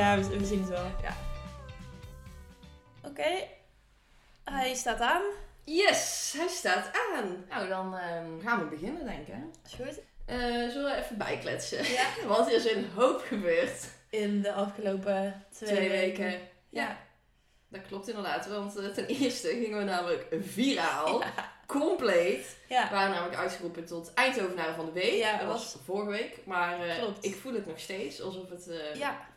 Ja, we, we zien het wel. Ja. Oké, hij staat aan. Yes, hij staat aan. Nou, dan ehm, gaan we beginnen, denk ik. hè? Is goed. Eh, zullen we even bijkletsen? Ja. Want er is een hoop gebeurd. In de afgelopen twee, Twee weken. Ja. Dat klopt inderdaad, want eh, ten eerste gingen we namelijk viraal. Compleet. Ja. We waren namelijk uitgeroepen tot Eindhovenaar van de week. Ja, dat was was- vorige week. Maar eh, ik voel het nog steeds alsof het eh Ja.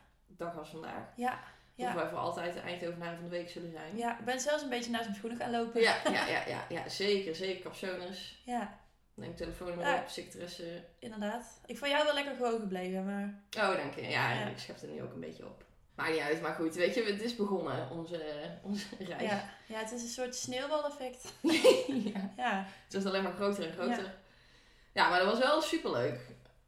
Dag was vandaag. Ja. Of Ja. wij voor altijd de Eindhovenaar van de week zullen zijn. Ja, ik ben zelfs een beetje naast mijn schoenen gaan lopen. Ja, ja, ja, ja, ja, zeker. Zeker captioners. Ja, Neem telefoonnummer Ja. op, secretaresse. inderdaad. Ik vond jou wel lekker gewoon gebleven, maar... Oh, dank je. Ja, Ja. ik schep er nu ook een beetje op. Maakt niet uit, maar goed, weet je, het is begonnen, onze, onze reis. Ja. ja, het is een soort sneeuwbaleffect. ja. Ja, Het wordt alleen maar groter en groter. Ja, maar dat was wel superleuk.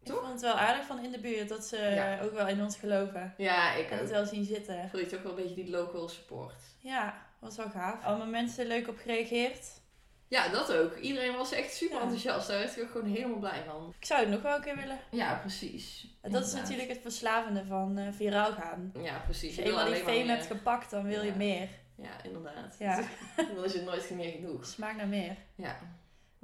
Ik Toch? vond het wel aardig van in de buurt dat ze Ja. ook wel in ons geloven. Ja, ik had het wel zien zitten. Voel je toch wel een beetje die local support. Ja, was wel gaaf. Allemaal mensen leuk op gereageerd. Ja, dat ook. Iedereen was echt super Ja. enthousiast. Daar werd ik ook gewoon helemaal blij van. Ik zou het nog wel een keer willen. Ja, precies. Dat is natuurlijk het verslavende van eh, viraal gaan. Ja, precies. Als je wil eenmaal die fame hebt gepakt, dan wil je meer. Ja, inderdaad. Ja. Dan is het nooit meer genoeg. Smaakt naar meer. Ja,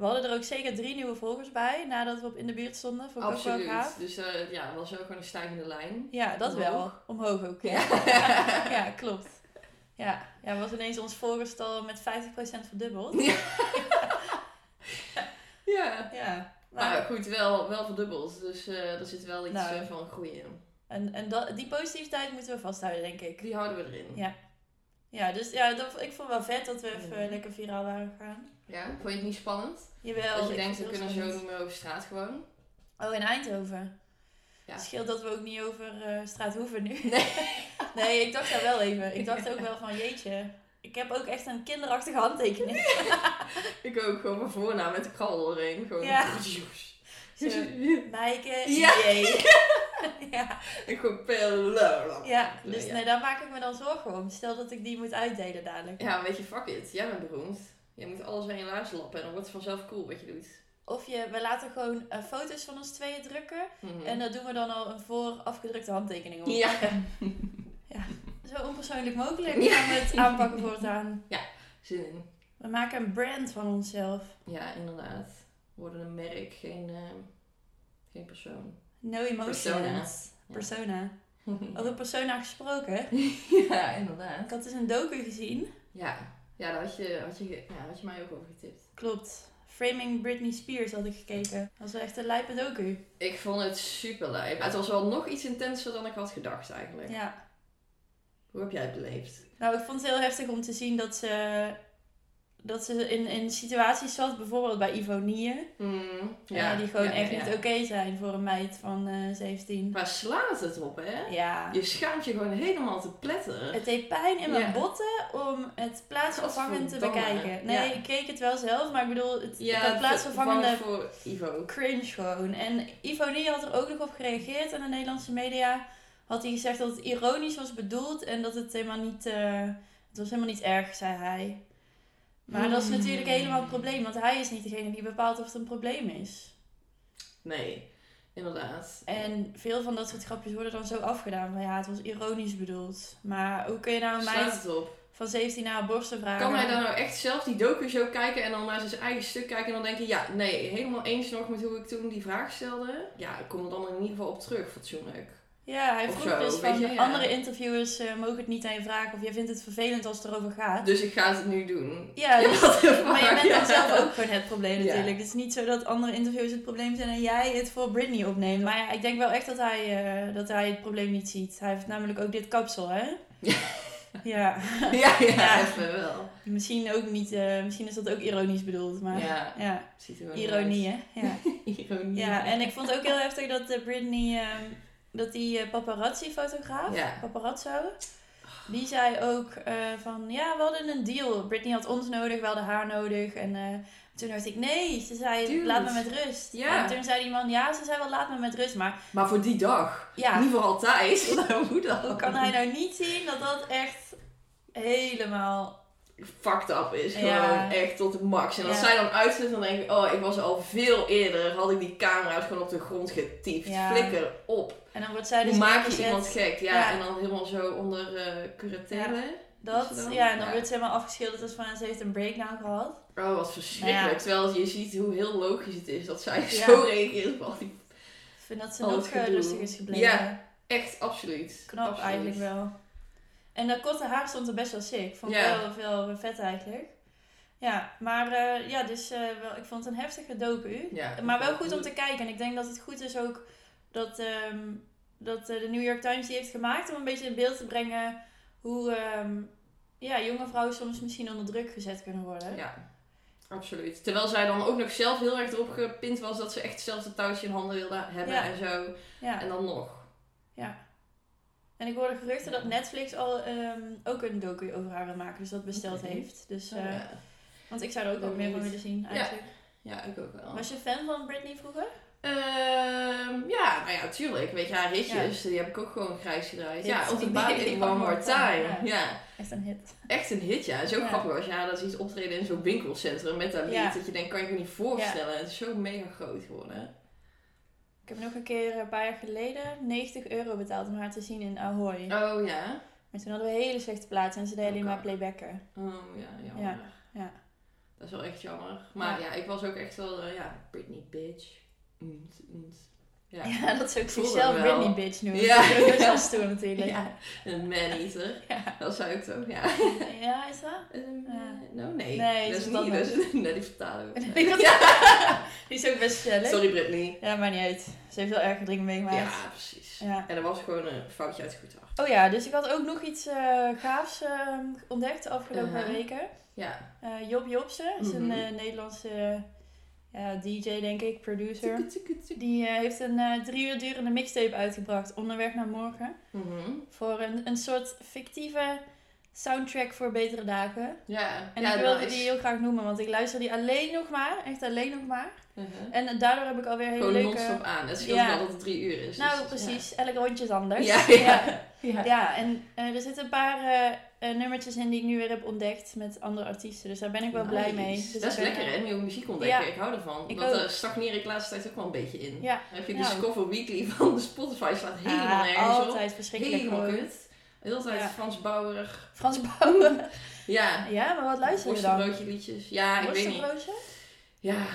We hadden er ook zeker drie nieuwe volgers bij, nadat we op in de buurt stonden. Vond ik ook wel absoluut. gaaf. Dus eh, ja, het was ook gewoon een stijgende lijn. Ja, dat Omhoog. wel. Omhoog ook. Ja, Ja. ja klopt. Ja, ja, was ineens ons volgerstal met 50% verdubbeld. ja. Ja. Maar Maar, goed, wel, wel verdubbeld. Dus eh er zit wel iets Nou. eh, van groei in. en en dat, die positiviteit moeten we vasthouden, denk ik. Die houden we erin. Ja. Ja, dus ja, dat, ik vond het wel vet dat we even Ja. lekker viraal waren gegaan. Ja? Vond je het niet spannend? Jawel. dat je denkt, we kunnen zo spannend. niet meer over straat gewoon. Oh, in Eindhoven. Ja. Het scheelt dat we ook niet over eh, straat hoeven nu. Nee. nee, ik dacht daar wel even. Ik dacht ook wel van, jeetje. Ik heb ook echt een kinderachtige handtekening. Ik ook gewoon mijn voornaam met de krabbel erin. Gewoon. Ja. Zo. Maaike, Ja. ja. Ik gewoon pel. ja, dus Ja. nee, daar maak ik me dan zorgen om. Stel dat ik die moet uitdelen dadelijk. Ja, weet je, fuck it. Jij bent beroemd. Jij moet alles aan je laars lappen en dan wordt het vanzelf cool wat je doet. Of je, we laten gewoon eh, foto's van ons tweeën drukken. Mhm. En daar doen we dan al een voor afgedrukte handtekening op. Ja. Zo onpersoonlijk mogelijk Ja. gaan we het aanpakken voortaan. Zin in. We maken een brand van onszelf. Ja, inderdaad. We worden een merk, geen, eh, geen persoon. No emotions. Persona. Persona. Over persona gesproken. ja, inderdaad. Ik had dus een docu gezien. Ja, ja daar had je, had, je, ja, had je mij ook over getipt. Klopt. Framing Britney Spears had ik gekeken. Dat was wel echt een lijpe docu. Ik vond het super lijp. Het was wel nog iets intenser dan ik had gedacht eigenlijk. Ja. Hoe heb jij het beleefd? Nou, ik vond het heel heftig om te zien dat ze, dat ze in, in situaties zat. Bijvoorbeeld bij Ivonie. Mm, Ja, die gewoon ja, echt ja, niet oké zijn voor een meid van eh 17. Waar slaat het op, hè? Ja. Je schaamt je gewoon helemaal te pletteren. Het deed pijn in mijn botten om het plaatsvervangend te bekijken. Nee, ik keek het wel zelf, maar ik bedoel, het, plaatsvervangende vervangen voor Ivo. cringe gewoon. En Ivonie had er ook nog op gereageerd aan de Nederlandse media. Had hij gezegd dat het ironisch was bedoeld en dat het helemaal niet, eh, het was helemaal niet erg, zei hij. Maar dat is Hmm. natuurlijk helemaal het probleem, want hij is niet degene die bepaalt of het een probleem is. Nee, inderdaad. En veel van dat soort grapjes worden dan zo afgedaan. Van ja, het was ironisch bedoeld. Maar hoe kun je nou een meid van 17 naar borsten vragen? Kan hij dan nou echt zelf die docu-show kijken en dan naar zijn eigen stuk kijken en dan denken, ja, nee, helemaal eens nog met hoe ik toen die vraag stelde? Ja, ik kom er dan in ieder geval op terug, fatsoenlijk. Ja, hij vroeg zo, dus van je, ja. andere interviewers eh, mogen het niet aan je vragen of jij vindt het vervelend als het erover gaat. Dus ik ga het nu doen. Ja, dus, maar je bent dan zelf ook gewoon het probleem natuurlijk. Het is niet zo dat andere interviewers het probleem zijn en jij het voor Britney opneemt. Maar ja, ik denk wel echt dat hij, eh, dat hij het probleem niet ziet. Hij heeft namelijk ook dit kapsel, hè? Ja. Ja, Ja, ja, even wel. misschien ook niet, eh, misschien is dat ook ironisch bedoeld, maar ja, Ja, ziet er ironie, hè? Ja. Ironie. ja, en ik vond ook heel heftig dat Britney, ehm, dat die eh, paparazzi-fotograaf, Ja. paparazzo, die zei ook eh, van, ja, we hadden een deal. Britney had ons nodig, we hadden haar nodig. En eh, toen dacht ik, nee, ze zei, Dude. laat me met rust. Ja. En toen zei die man, ja, ze zei wel, laat me met rust. Maar Maar voor die dag. ja, Niet voor altijd. Hoe dan? hoe kan hij nou niet zien dat dat echt helemaal fucked up is. Gewoon Ja. echt tot de max. En als Ja. zij dan uitzet, dan denk ik, oh, ik was al veel eerder, had ik die camera's gewoon op de grond. Ja. Flikker op. En dan wordt zij dus Hoe maak je iemand gek? Ja, Ja. en dan helemaal zo onder eh curatelle. Dat, dan? ja, en dan Ja. wordt ze helemaal afgeschilderd als van ze heeft een breakdown gehad. Oh, wat verschrikkelijk. Ja. Terwijl je ziet hoe heel logisch het is dat zij Ja. zo reageert op al die... Ik vind dat ze nog het eh, rustig is gebleven. Ja. Echt, absoluut. Knap Absoluut. eigenlijk wel. En dat korte haar stond er best wel sick. Vond ik Ja. wel, wel vet eigenlijk. Ja, maar eh, ja, dus wel, ik vond het een heftige docu. Ja, maar wel goed om te kijken. En ik denk dat het goed is ook dat, ehm, dat eh, de New York Times die heeft gemaakt om een beetje in beeld te brengen hoe ehm, ja, jonge vrouwen soms misschien onder druk gezet kunnen worden. Ja, absoluut. Terwijl zij dan ook nog zelf heel erg erop gepind was dat ze echt zelf het touwtje in handen wilde hebben Ja. en zo. Ja. En dan nog. En ik hoorde geruchten dat Netflix al ehm, ook een docu over haar wil maken, dus dat besteld heeft. Dus, Oh, eh, ja. Want ik zou er ook meer van willen zien eigenlijk. ja, ik ook wel. Was je fan van Britney vroeger? Ehm, ja, nou ja, tuurlijk. Weet je, haar hitjes, die heb ik ook gewoon grijs gedraaid. Ja, op de baan in One More Time, Time. ja. Ja. Echt een hit. echt een hit, ja. Zo Ja. grappig als je haar dat ziet optreden in zo'n winkelcentrum met dat lied. Dat je denkt, kan je je niet voorstellen. Het is zo mega groot geworden. Ik heb nog een keer een paar jaar geleden 90 euro betaald om haar te zien in Ahoy. Oh ja. Maar toen hadden we hele slechte plaatsen en ze deed alleen Oh, maar playbacken. Oh ja, jammer. Ja, ja. Dat is wel echt jammer. Maar ja, Ja. ik was ook echt wel, eh, ja, Britney bitch. Ja. Ja, dat ze ook zichzelf. Britney bitch noemen. Ja. Dat is stoer natuurlijk. Ja. Een man-eater. Ja. Dat zou ik toch, ja. Ja, is dat? Ehm, Ja. no, nee. Nee, dat is is niet. Dat is net die vertaling. Die Ja. is ook best gezellig. Sorry Britney. Ja, maar niet uit. Ze heeft wel erg dingen meegemaakt. Ja, precies. Ja. En er was gewoon een foutje uit goed hart. Oh ja, dus ik had ook nog iets eh, gaafs eh, ontdekt de afgelopen weken. Ja. Eh Job Jobsen is een Mhm. eh, Nederlandse ja, DJ, denk ik, producer. Die eh, heeft een eh, drie uur durende mixtape uitgebracht, Onderweg naar Morgen. Mhm. Voor een, een soort fictieve soundtrack voor betere dagen. Ja. En ja, ik wilde die heel graag noemen, want ik luister die alleen nog maar. Echt alleen nog maar. Uh-huh. En daardoor heb ik alweer hele Gewoon leuke... non-stop aan. Het scheelt Ja. wel dat het drie uur is. Nou, dus- precies. Elk rondje is anders. Ja, ja. ja. En eh, er zitten een paar eh, eh, nummertjes in die ik nu weer heb ontdekt met andere artiesten. Dus daar ben ik wel blij mee. Nice. Dus dat is ben, lekker eh, hè, nieuwe muziek ontdekken. Ja. Ik hou ervan. Ik Want daar stagneer ik de laatste tijd ook wel een beetje in. Ja. Dan heb je de. Discover Weekly van de Spotify staat helemaal ah, nergens op. altijd verschrikkelijk Helemaal kut. De hele tijd Ja. Frans Bauer. Frans Bauer. Ja. ja, maar wat luister je dan? Worstenbroodje liedjes. Ja, ik weet niet. Ja,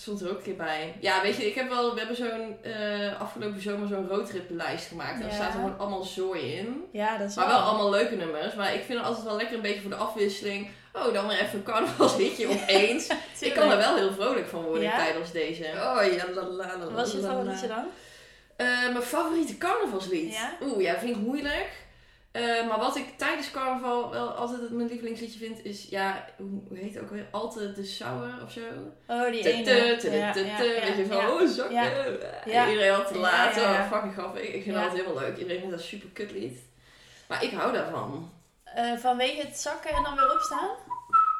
stond er ook een keer bij. Ja, weet je, ik heb wel, we hebben zo'n eh, afgelopen zomer zo'n roadtriplijst gemaakt. En daar Ja. staat er gewoon allemaal zooi in. Ja, dat is Maar wel allemaal leuke nummers. Maar ik vind het altijd wel lekker een beetje voor de afwisseling. Oh, dan weer even een carnavalshitje opeens. ik kan er wel heel vrolijk van worden Ja? tijdens deze. Oh ja, la la la Wat was je favorietje dan? Eh, mijn favoriete carnavalslied? Ja? Oeh, ja, vind ik moeilijk. Eh, maar wat ik tijdens carnaval wel altijd mijn lievelingsliedje vind, is, ja, hoe, heet het ook weer? Alte de Sauer of zo? Oh, die ene. Ja, ja, ja, Weet je van, ja. oh, zakken. Ja. Ja. Iedereen had te Ja, laat. ja, ja. Oh, fucking grappig. Ik vind Ja. dat altijd helemaal leuk. Iedereen vindt dat super kut lied. Maar ik hou daarvan. Eh, vanwege het zakken en dan weer opstaan?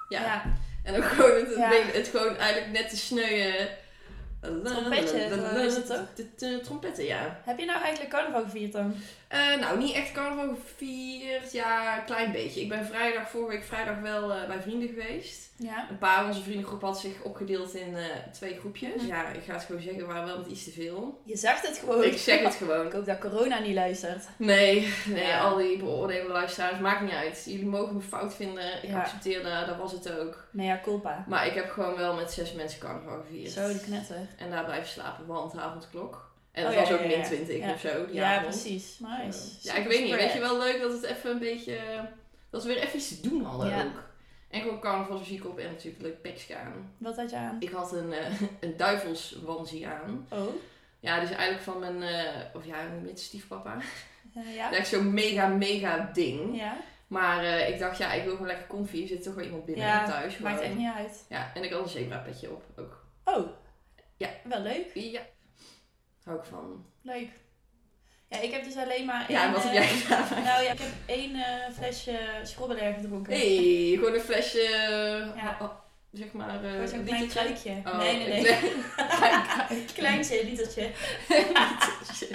Ja. En ook gewoon het, het, Ja. gewoon eigenlijk net te sneuien. Trompetje, is het toch? Trompetten, ja. Heb je nou eigenlijk carnaval gevierd dan? Eh, nou, niet echt carnaval gevierd. Ja, een klein beetje. Ik ben vrijdag, vorige week vrijdag wel eh, bij vrienden geweest. Ja. Een paar van onze vriendengroep had zich opgedeeld in eh, twee groepjes. Ja, ik ga het gewoon zeggen, we waren wel met iets te veel. Je zegt het gewoon. Ik zeg het gewoon. Ik hoop dat corona niet luistert. Nee, nee Ja. al die beoordelende luisteraars, maakt niet uit. Jullie mogen me fout vinden. Ik Ja. accepteer dat, dat was het ook. Mea culpa. Maar ik heb gewoon wel met zes mensen carnaval gevierd. Zo, de knetter. En daar blijven slapen, want avondklok. En Oh, dat ja, was ook min ja. 20 Ja. of zo. Die Ja, avond. precies. Nice. Ja, ik weet niet. Weet je wel leuk dat het even een beetje... Dat we weer even iets te doen hadden ook. En gewoon carnavalsmuziek op en natuurlijk peks gaan. Wat had je aan? Ik had een, eh een duivelswansie aan. Oh. Ja, dus eigenlijk van mijn... eh, of ja, mijn stiefpapa. Eh, ja? Echt zo'n mega, mega ding. Ja. Maar ik dacht, ja, ik wil gewoon lekker comfy. Er zit toch wel iemand binnen Ja, thuis. Maakt gewoon. echt niet uit. Ja, en ik had een zebra petje op ook. Oh. Ja. Wel leuk. Ja. Hou ik van. Leuk. Ja, ik heb dus alleen maar Ja, één, wat heb eh, jij gedaan? Nou ja, ik heb één eh, flesje schrobbeler gedronken. hey, gewoon een flesje... Ja. oh, oh, zeg maar... eh zo'n een klein kruikje. Oh, nee, nee, nee. klein- klein litertje. Litertje.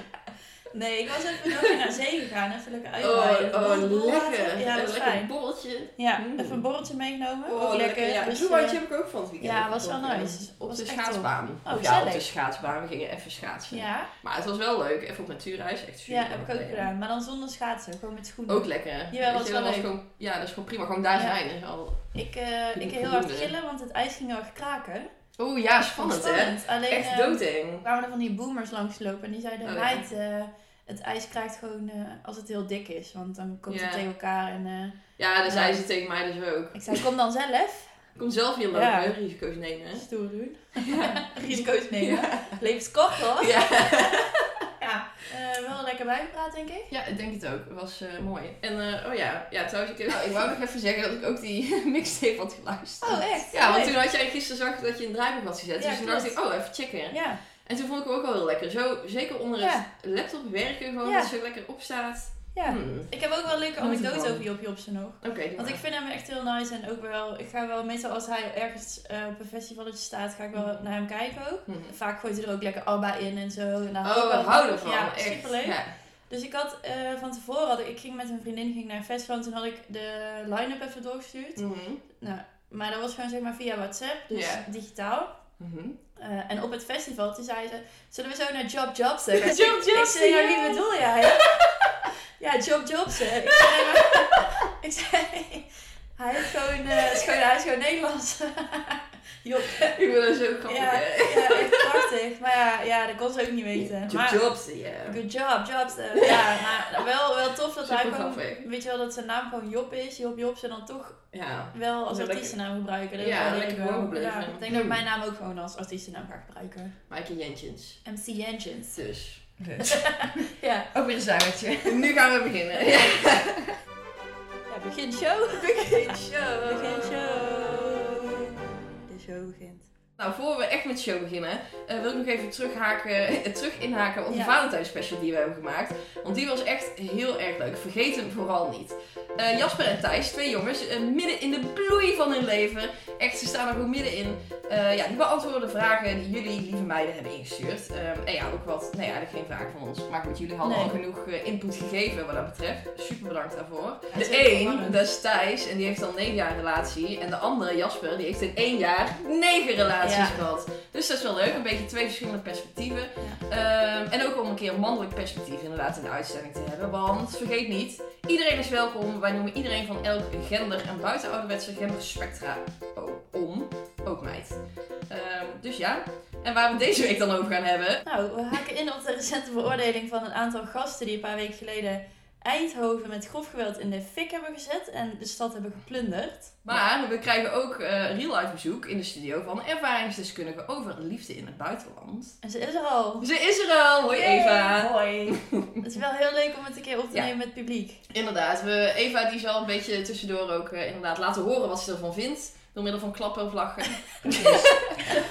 Nee, ik was even nog naar zee gegaan. Even lekker uitwaaien. Oh, oh Borrel lekker. Ja, Een dat lekker fijn. borreltje. Ja, Mm. even een borreltje meegenomen. Oh, ook lekker. Ja, Dus, een eh, heb ik ook van het weekend. ja, was wel nice. Op Was de schaatsbaan. Oh, ja, op de schaatsbaan. We gingen even schaatsen. Ja, Maar het was wel leuk. Even op natuurreis. Echt super. ja, heb ik ook gedaan. Maar dan zonder schaatsen. Gewoon met schoenen. Ook lekker. hè? Ja, was wel dat leuk. gewoon, ja, dat is gewoon prima. Gewoon daar zijn is al. Ik, eh, ik heel hard gillen, want het ijs ging heel erg kraken. Oeh, ja, spannend, hè? Spannend. Alleen Echt eh, doodeng. kwamen er van die boomers langslopen. En die zeiden, Oh, ja. meid, eh, het ijs kraakt gewoon eh, als het heel dik is. Want dan komt het tegen elkaar. En eh, Ja, Ja. zei ze tegen mij dus ook. ik zei, kom dan zelf. Kom zelf hier lopen, Ja. risico's nemen. hè? Stoer doen. Ja. Risico's nemen. Levenskort hoor. Ja. Ja, eh, wel lekker bijgepraat denk ik. ja, ik denk het ook. Het was mooi. En oh ja, ja trouwens, ik, nou, ik wou nog even zeggen dat ik ook die mixtape had geluisterd. Oh echt? Ja, want toen had jij gisteren zag dat je een draaiboek had gezet. Dus toen dacht ik, oh, even checken. Ja, En toen vond ik hem ook wel heel lekker. Zo, zeker onder Ja. het laptop werken, gewoon Ja. dat lekker opstaat. ja. Hmm. Ik heb ook wel een leuke anekdote over Job Jobsen nog. Oké, doe Want ik vind hem echt heel nice en ook wel, ik ga wel meestal als hij ergens eh, op een festivalletje staat, ga ik wel Mhm. naar hem kijken ook. Hmm. Vaak gooit hij er ook lekker ABBA in en zo. En daar hou ik Oh, we houden van. Ja, echt. superleuk. Ja. Dus ik had eh, van tevoren, had ik, ik ging met een vriendin ging naar een festival en toen had ik de line-up even doorgestuurd. Mhm. Nou, maar dat was gewoon zeg maar via WhatsApp, dus Ja. digitaal. Mhm. Eh, en op het festival, toen zei ze, zullen we zo naar Job Jobsen? Job Ik zei, ja, wie bedoel jij? ja, Job Jobsen. Ik zei, ik zei hij, gewoon, eh, hij is gewoon Nederlands. Job. Ik vind dat zo grappig. Ja, ja, echt prachtig. Maar ja, ja, dat kon ze ook niet weten. Job maar, Jobs, ja. Good job, Jobsen. Ja, maar wel, wel tof dat hij gewoon, grappig. weet je wel, dat zijn naam gewoon Job is. Job Jobs en dan toch Ja. wel als artiestennaam gebruiken. Dat Ja, lekker ik wel. gewoon gebleven. Ja, ik denk dat ik mijn naam ook gewoon als artiestennaam ga gebruiken. Maaike Jentjens. MC Engines. Dus. Ja, Ook weer een zuigertje. nu gaan we beginnen. Ja. ja begin show. Begin show. Begin show. Show begint. Nou, voor we echt met de show beginnen, eh, wil ik nog even terughaken, terug inhaken op de Ja. Valentijn special die we hebben gemaakt. Want die was echt heel erg leuk. Vergeet hem vooral niet. Eh, Jasper en Thijs, twee jongens, eh, midden in de bloei van hun leven. Echt, ze staan er gewoon middenin. Ja, die beantwoorden vragen die jullie, lieve meiden, hebben ingestuurd. Ehm, en ja, ook wat, nee, eigenlijk geen vragen van ons. Maar goed, jullie hadden Nee. al genoeg input gegeven wat dat betreft. Super bedankt daarvoor. Ja, De een, dat is Thijs, en die heeft al negen jaar een relatie. En de andere, Jasper, die heeft in één jaar negen relaties Ja. gehad. Dus dat is wel leuk, een beetje twee verschillende perspectieven. Ehm, en ook om een keer een mannelijk perspectief inderdaad in de uitstelling te hebben. Want vergeet niet, iedereen is welkom. Wij noemen iedereen van elk gender en buiten ouderwetse genderspectra om. Ook meid. Ehm, dus ja. En waar we deze week dan over gaan hebben. Nou, we haken in op de recente veroordeling van een aantal gasten die een paar weken geleden Eindhoven met grof geweld in de fik hebben gezet en de stad hebben geplunderd. Maar we krijgen ook eh real-life bezoek in de studio van ervaringsdeskundigen over liefde in het buitenland. En ze is er al. Ze is er al! Hoi Eva! Hoi. Het is wel heel leuk om het een keer op te Ja. nemen met het publiek. Inderdaad, we, Eva die zal een beetje tussendoor ook eh, inderdaad laten horen wat ze ervan vindt. Door middel van klappen of lachen.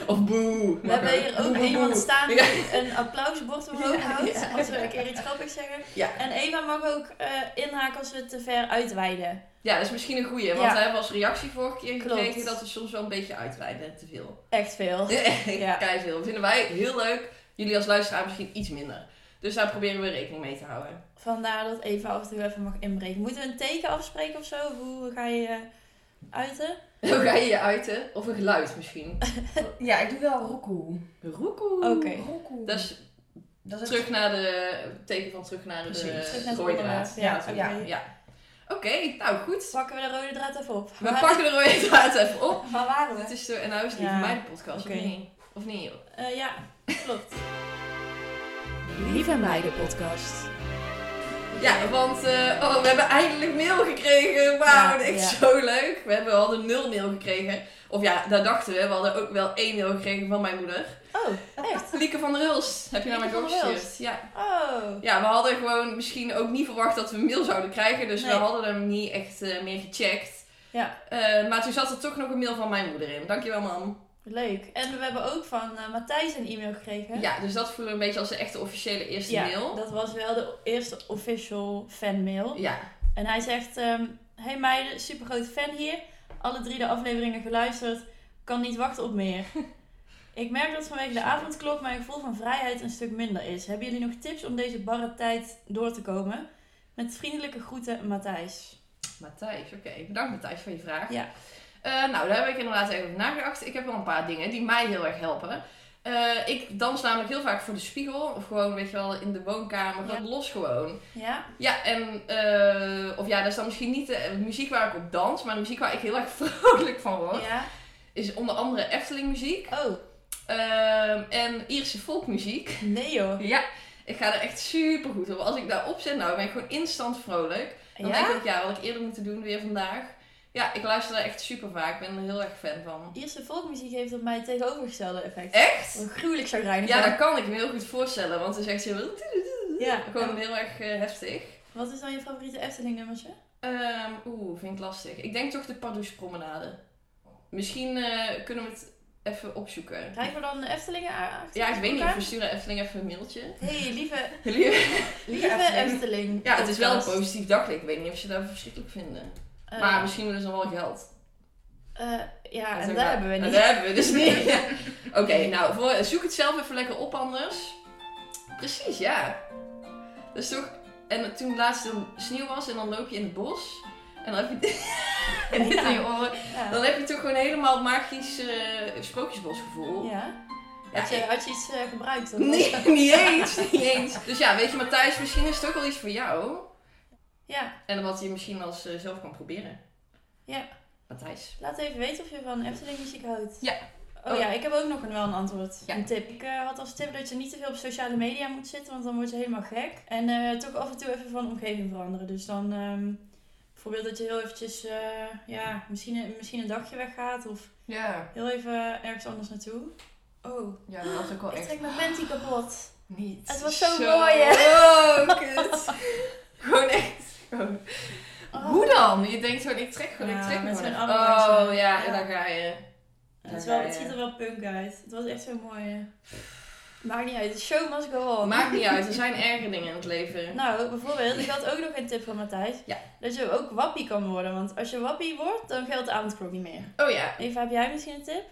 of boe. We hebben hier ook Boe, boe, iemand boe. staan Ja. die een applausbord omhoog houdt. ja. Als we een keer iets grappigs zeggen. Ja. En Eva mag ook eh, inhaken als we het te ver uitweiden. Ja, dat is misschien een goeie. Want Ja. we hebben als reactie vorige keer Klopt. gekregen dat we soms wel een beetje uitweiden. Te veel. Echt veel. Ja. Kei veel. Vinden wij heel leuk. Jullie als luisteraar misschien iets minder. Dus daar proberen we rekening mee te houden. Vandaar dat Eva af en toe even mag inbreken. Moeten we een teken afspreken of zo? Of hoe ga je eh, uiten? Hoe ga je je uiten? Of een geluid misschien. Ja, ik doe wel roekoe. Roekoe. Oké. Roekoe. Dat is dat is terug naar de teken van terug naar Precies. de het rode draad. Ja, Ja, oké. ja. Ja. Oké, nou goed. Pakken we de rode draad even op. We pakken de rode draad even op. Waar waren we? is de En nou is het Ja. voor mij de podcast, Oké. of niet? Of niet? Eh, ja, klopt. Lief en Meiden podcast. Ja, want eh, oh, we hebben eindelijk mail gekregen. Wauw, Ja, echt ja. zo leuk. We hebben al de nul mail gekregen. Of ja, dat dachten we. We hadden ook wel één mail gekregen van mijn moeder. Oh, echt? Lieke van der Hulst. Heb je naar mij doorgestuurd? Ja. Oh. ja, we hadden gewoon misschien ook niet verwacht dat we een mail zouden krijgen. Dus we hadden hem niet echt eh, meer gecheckt. Ja. Eh, maar toen zat er toch nog een mail van mijn moeder in. Dankjewel, mam. Leuk. En we hebben ook van eh, Matthijs een e-mail gekregen. Ja, dus dat voelde een beetje als de echte officiële eerste Ja, mail. dat was wel de eerste official fanmail. Ja, En hij zegt: ehm, Hey meiden, super grote fan hier. Alle drie de afleveringen geluisterd. Kan niet wachten op meer. Ik merk dat vanwege de avondklok mijn gevoel van vrijheid een stuk minder is. Hebben jullie nog tips om deze barre tijd door te komen? Met vriendelijke groeten, Matthijs. Matthijs, oké. Bedankt Matthijs voor je vraag. Ja. Eh, nou, daar heb ik inderdaad even over nagedacht. Ik heb wel een paar dingen die mij heel erg helpen. Eh, ik dans namelijk heel vaak voor de spiegel. Of gewoon, weet je wel, in de woonkamer. Ja. Dat los gewoon. Ja? Ja, en... eh, of ja, dat is dan misschien niet de muziek waar ik op dans. Maar de muziek waar ik heel erg vrolijk van word. Ja? Is onder andere Efteling muziek. Oh, Ehm, en Ierse folkmuziek. nee joh. Ja, ik ga er echt super goed op. Als ik daar op zet, nou ben ik gewoon instant vrolijk. Dan denk ik ja, wat ik eerder moeten doen weer vandaag. Ja, ik luister daar echt super vaak. Ik ben er heel erg fan van. Ierse volkmuziek heeft op mij het tegenovergestelde effect. Echt? Een gruwelijk chagrijnig. Ja, dat kan ik me heel goed voorstellen. Want het is echt zo... Ja. Gewoon heel erg eh, heftig. Wat is dan je favoriete Efteling nummertje? Ehm, Oeh, vind ik lastig. Ik denk toch de Pardoes promenade. Misschien eh, kunnen we het even opzoeken. Krijgen we dan de Eftelingen a- Ja, ik weet niet. We sturen Efteling even een mailtje. hey, lieve, lieve Efteling. Ja, het is wel een positief dagelijk. Ik weet niet of ze dat verschrikkelijk vinden. Eh, maar misschien willen ze nog wel geld. eh, ja, en daar hebben we niet. Dat hebben we dus niet. Oké, nou, voor, zoek het zelf even lekker op anders. Precies, ja. Is toch... En toen laatst een sneeuw was en dan loop je in het bos. En dan heb je dit in je oren. Ja. Dan heb je toch gewoon helemaal magisch eh sprookjesbosgevoel. Ja. Ja, Had je, had je iets gebruikt? Nee, niet eens, niet eens. Dus ja, weet je Matthijs, misschien is het ook wel iets voor jou. Ja, En wat je misschien als eh, zelf kan proberen. Ja. Matthijs. laat even weten of je van Efteling muziek houdt. Ja. Oh, Oh. ja, ik heb ook nog een, wel een antwoord. Ja. Een tip. Ik eh, had als tip dat je niet te veel op sociale media moet zitten, want dan word je helemaal gek. En eh, toch af en toe even van omgeving veranderen. Dus dan ehm, bijvoorbeeld dat je heel eventjes, ja, misschien, een- misschien een dagje weggaat of Ja, heel even ergens anders naartoe. Oh, ja dat was ook wel ik echt trek mijn panty kapot. niet. Het was zo mooi, hè? Oh, kut. gewoon echt. Gewoon. Oh. Hoe dan? Je denkt gewoon, ik trek gewoon, Ja, ik trek met gewoon. Oh ja, Ja. en daar ga je. Het, is wel, het ziet er wel punk uit. Het was echt zo mooi. Maakt niet uit. The show must go on. Maakt niet uit, er zijn erge dingen in het leven. Nou, bijvoorbeeld, ik had ook nog een tip van Matthijs. Ja. Dat je ook wappie kan worden. Want als je wappie wordt, dan geldt de avondklok niet meer. Oh ja. Eva, heb jij misschien een tip?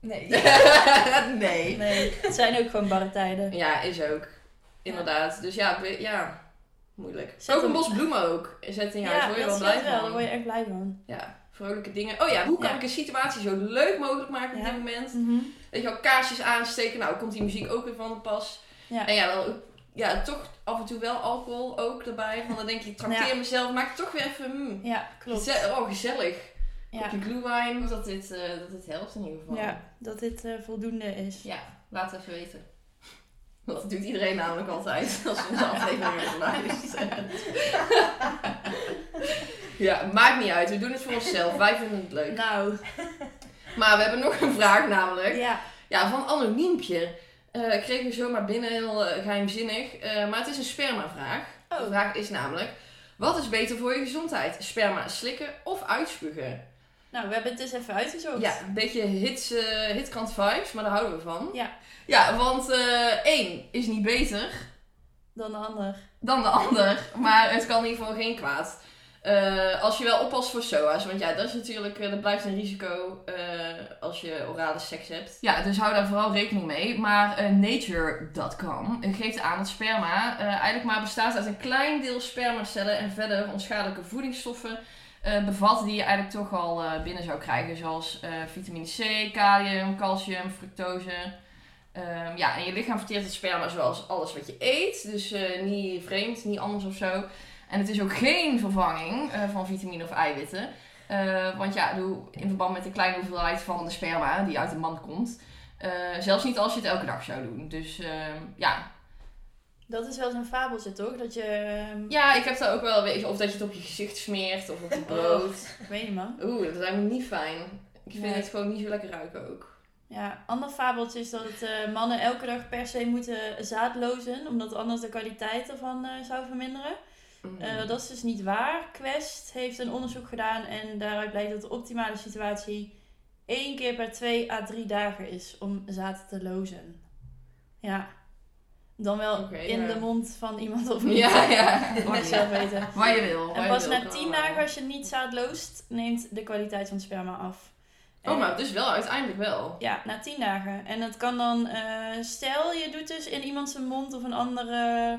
Nee. nee. Nee, het zijn ook gewoon barre tijden. Ja, is ook. Inderdaad. Dus ja, ja. Moeilijk. Zet ook een bos bloemen ook. Zet in je huis, Ja, word je dat wel blij wel. van. Daar word je echt blij van. Ja, vrolijke dingen. Oh ja, hoe kan ik een situatie zo leuk mogelijk maken op dit moment? Mhm. Weet je wel, kaarsjes aansteken. Nou, komt die muziek ook weer van de pas. Ja. En ja, dan ja, toch af en toe wel alcohol ook erbij. Want dan denk je, trakteer Ja. mezelf. Maak het toch weer even... hmm, Ja, klopt. oh, gezellig. Ja. Kopje glühwein. Dat dit, eh, dat dit helpt in ieder geval. ja, dat dit eh, voldoende is. Ja, laat het even weten. Dat doet iedereen namelijk altijd als onze afleveringen luisteren. ja, maakt niet uit. We doen het voor onszelf. Wij vinden het leuk. Nou, Maar we hebben nog een vraag namelijk. ja. Ja, van Anoniempje. Eh ik kreeg hem zomaar binnen, heel eh, geheimzinnig. Eh, maar het is een spermavraag. De Oh, vraag is namelijk... Wat is beter voor je gezondheid? Sperma slikken of uitspugen? nou, we hebben het dus even uitgezocht. Ja, een beetje hits, hitkrant vibes, maar daar houden we van. Ja. Ja, want eh één is niet beter Dan de ander. dan de ander, maar het kan in ieder geval geen kwaad. Eh, als je wel oppast voor SOA's, want ja, dat is natuurlijk, eh, dat blijft een risico als je orale seks hebt. Ja, dus hou daar vooral rekening mee. Maar eh, Nature.com geeft aan dat sperma eigenlijk maar bestaat uit een klein deel spermacellen en verder onschadelijke voedingsstoffen bevat die je eigenlijk toch al binnen zou krijgen, zoals vitamine C, kalium, calcium, fructose. Ehm, ja, en je lichaam verteert het sperma zoals alles wat je eet. Dus eh, niet vreemd, niet anders of zo. En het is ook geen vervanging eh, van vitamine of eiwitten. Eh, want ja, doe- in verband met de kleine hoeveelheid van de sperma die uit de man komt. zelfs niet als je het elke dag zou doen. Dus ehm, ja. Dat is wel zo'n fabeltje, toch? Dat je... ehm, ja, ik heb daar ook wel, weet je, of dat je het op je gezicht smeert of op je brood. Ik weet niet, man. Oeh, dat lijkt me niet fijn. Ik vind Nee. het gewoon niet zo lekker ruiken ook. Ja, ander fabeltje is dat het, eh, mannen elke dag per se moeten zaadlozen, omdat anders de kwaliteit ervan eh, zou verminderen. Mm. Eh, dat is dus niet waar. Quest heeft een onderzoek gedaan en daaruit blijkt dat de optimale situatie één keer per twee à drie dagen is om zaad te lozen. Ja. Dan wel in ja. de mond van iemand of niet. Ja, ja. Je zelf weten. Waar je wil. En je pas wil, na kan 10 allemaal. dagen, als je niet zaad loost, neemt de kwaliteit van het sperma af. Oh, maar dus wel, uiteindelijk wel. Ja, na tien dagen. En dat kan dan, eh, stel je doet dus in iemand zijn mond of een andere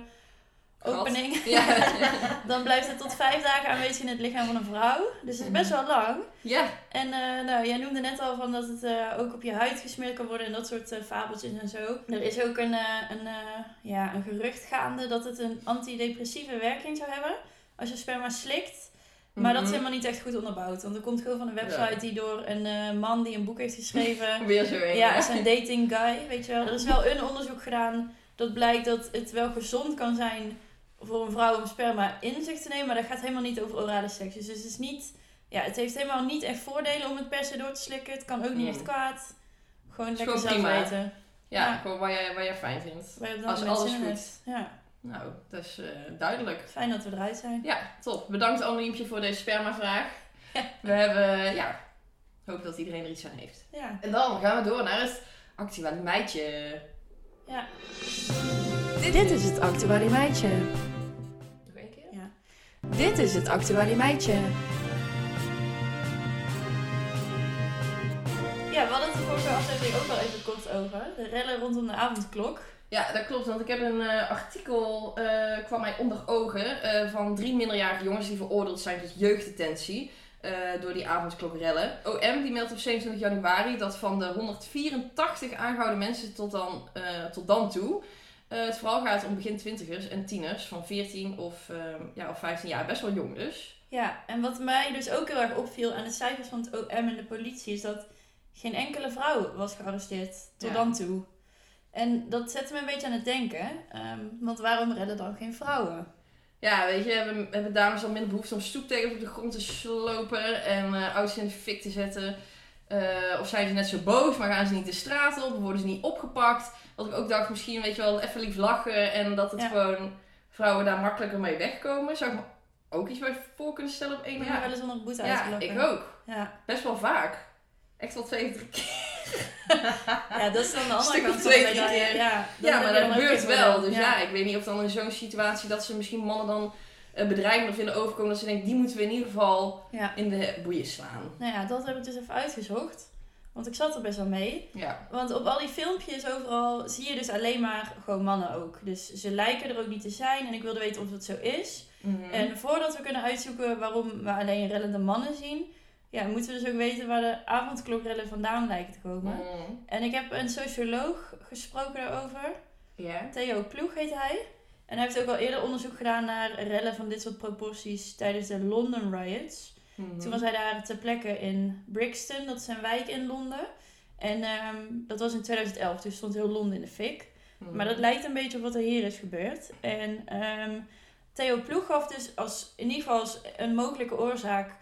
Gat. opening. Ja. dan blijft het tot vijf dagen aanwezig in het lichaam van een vrouw. Dus het is best wel lang. ja. En eh, nou, jij noemde net al van dat het eh, ook op je huid gesmeerd kan worden en dat soort fabeltjes en zo. Er is ook een, een, ja, een gerucht gaande dat het een antidepressieve werking zou hebben als je sperma slikt. Maar dat is Mhm. helemaal niet echt goed onderbouwd. Want er komt gewoon van een website die door een eh, man die een boek heeft geschreven. Weer zo een. ja, is een dating guy, weet je wel. Er is wel een onderzoek gedaan dat blijkt dat het wel gezond kan zijn voor een vrouw om sperma in zich te nemen. Maar dat gaat helemaal niet over orale seks. Dus het is niet... Ja, het heeft helemaal niet echt voordelen om het per se door te slikken. Het kan ook niet Mm. echt kwaad. Gewoon lekker zelf prima. weten. Ja, Ja. gewoon waar jij, waar jij fijn vindt. Waar je Als alles goed. Ja, Nou, dat is eh, duidelijk. fijn dat we eruit zijn. Ja, top. Bedankt Anneliempje voor deze spermavraag. We hebben, ja, hoop dat iedereen er iets aan heeft. Ja, En dan gaan we door naar het actuele meidje. ja. Dit is het actuele meidje. Nog één keer? ja. Dit is het actuele meidje. Ja, we hadden het de vorige aflevering ook wel even kort over. De rellen rondom de avondklok. Ja, dat klopt. Want ik heb een eh, artikel, eh, kwam mij onder ogen, eh, van drie minderjarige jongens die veroordeeld zijn tot jeugddetentie. door die avondklokrellen. OM die meldt op 27 januari dat van de 184 aangehouden mensen tot dan, tot dan toe. het vooral gaat om begin twintigers en tieners van 14 of, ehm, ja, of 15 jaar. Best wel jong dus. Ja, en wat mij dus ook heel erg opviel aan de cijfers van het OM en de politie is dat geen enkele vrouw was gearresteerd tot Ja. dan toe. En dat zette me een beetje aan het denken. ehm, want waarom redden dan geen vrouwen? Ja, weet je, hebben, hebben dames al minder behoefte om stoeptegels op de grond te slopen en eh auto's in de fik te zetten? Eh, of zijn ze net zo boos, maar gaan ze niet de straat op? Of worden ze niet opgepakt? Dat ik ook dacht, misschien weet je wel, even lief lachen en dat het Ja. gewoon vrouwen daar makkelijker mee wegkomen. Zou ik me ook iets bij voor kunnen stellen op één Ik ben wel jaar? eens onder de boete Ja, ik ook. Ja. Best wel vaak. Echt wel twee, drie keer. ja, dat is dan de andere of kant twee, de drie keer. Ja, Ja, maar dat gebeurt wel. Dus ja. ik weet niet of dan in zo'n situatie dat ze misschien mannen dan eh, bedreigend vinden overkomen. Dat ze denken, die moeten we in ieder geval Ja. in de boeien slaan. Nou ja, dat heb ik dus even uitgezocht. Want ik zat er best wel mee. Ja. Want op al die filmpjes overal zie je dus alleen maar gewoon mannen ook. Dus ze lijken er ook niet te zijn. En ik wilde weten of dat zo is. Mhm. En voordat we kunnen uitzoeken waarom we alleen rellende mannen zien, ja, moeten we dus ook weten waar de avondklokrellen vandaan lijken te komen. Mhm. En ik heb een socioloog gesproken daarover. Theo Ploeg heet hij. En hij heeft ook al eerder onderzoek gedaan naar rellen van dit soort proporties tijdens de London riots. Mhm. Toen was hij daar ter plekke in Brixton, dat is een wijk in Londen. En ehm, dat was in 2011, dus stond heel Londen in de fik. Mhm. Maar dat lijkt een beetje op wat er hier is gebeurd. En ehm, Theo Ploeg gaf dus als, in ieder geval als een mogelijke oorzaak.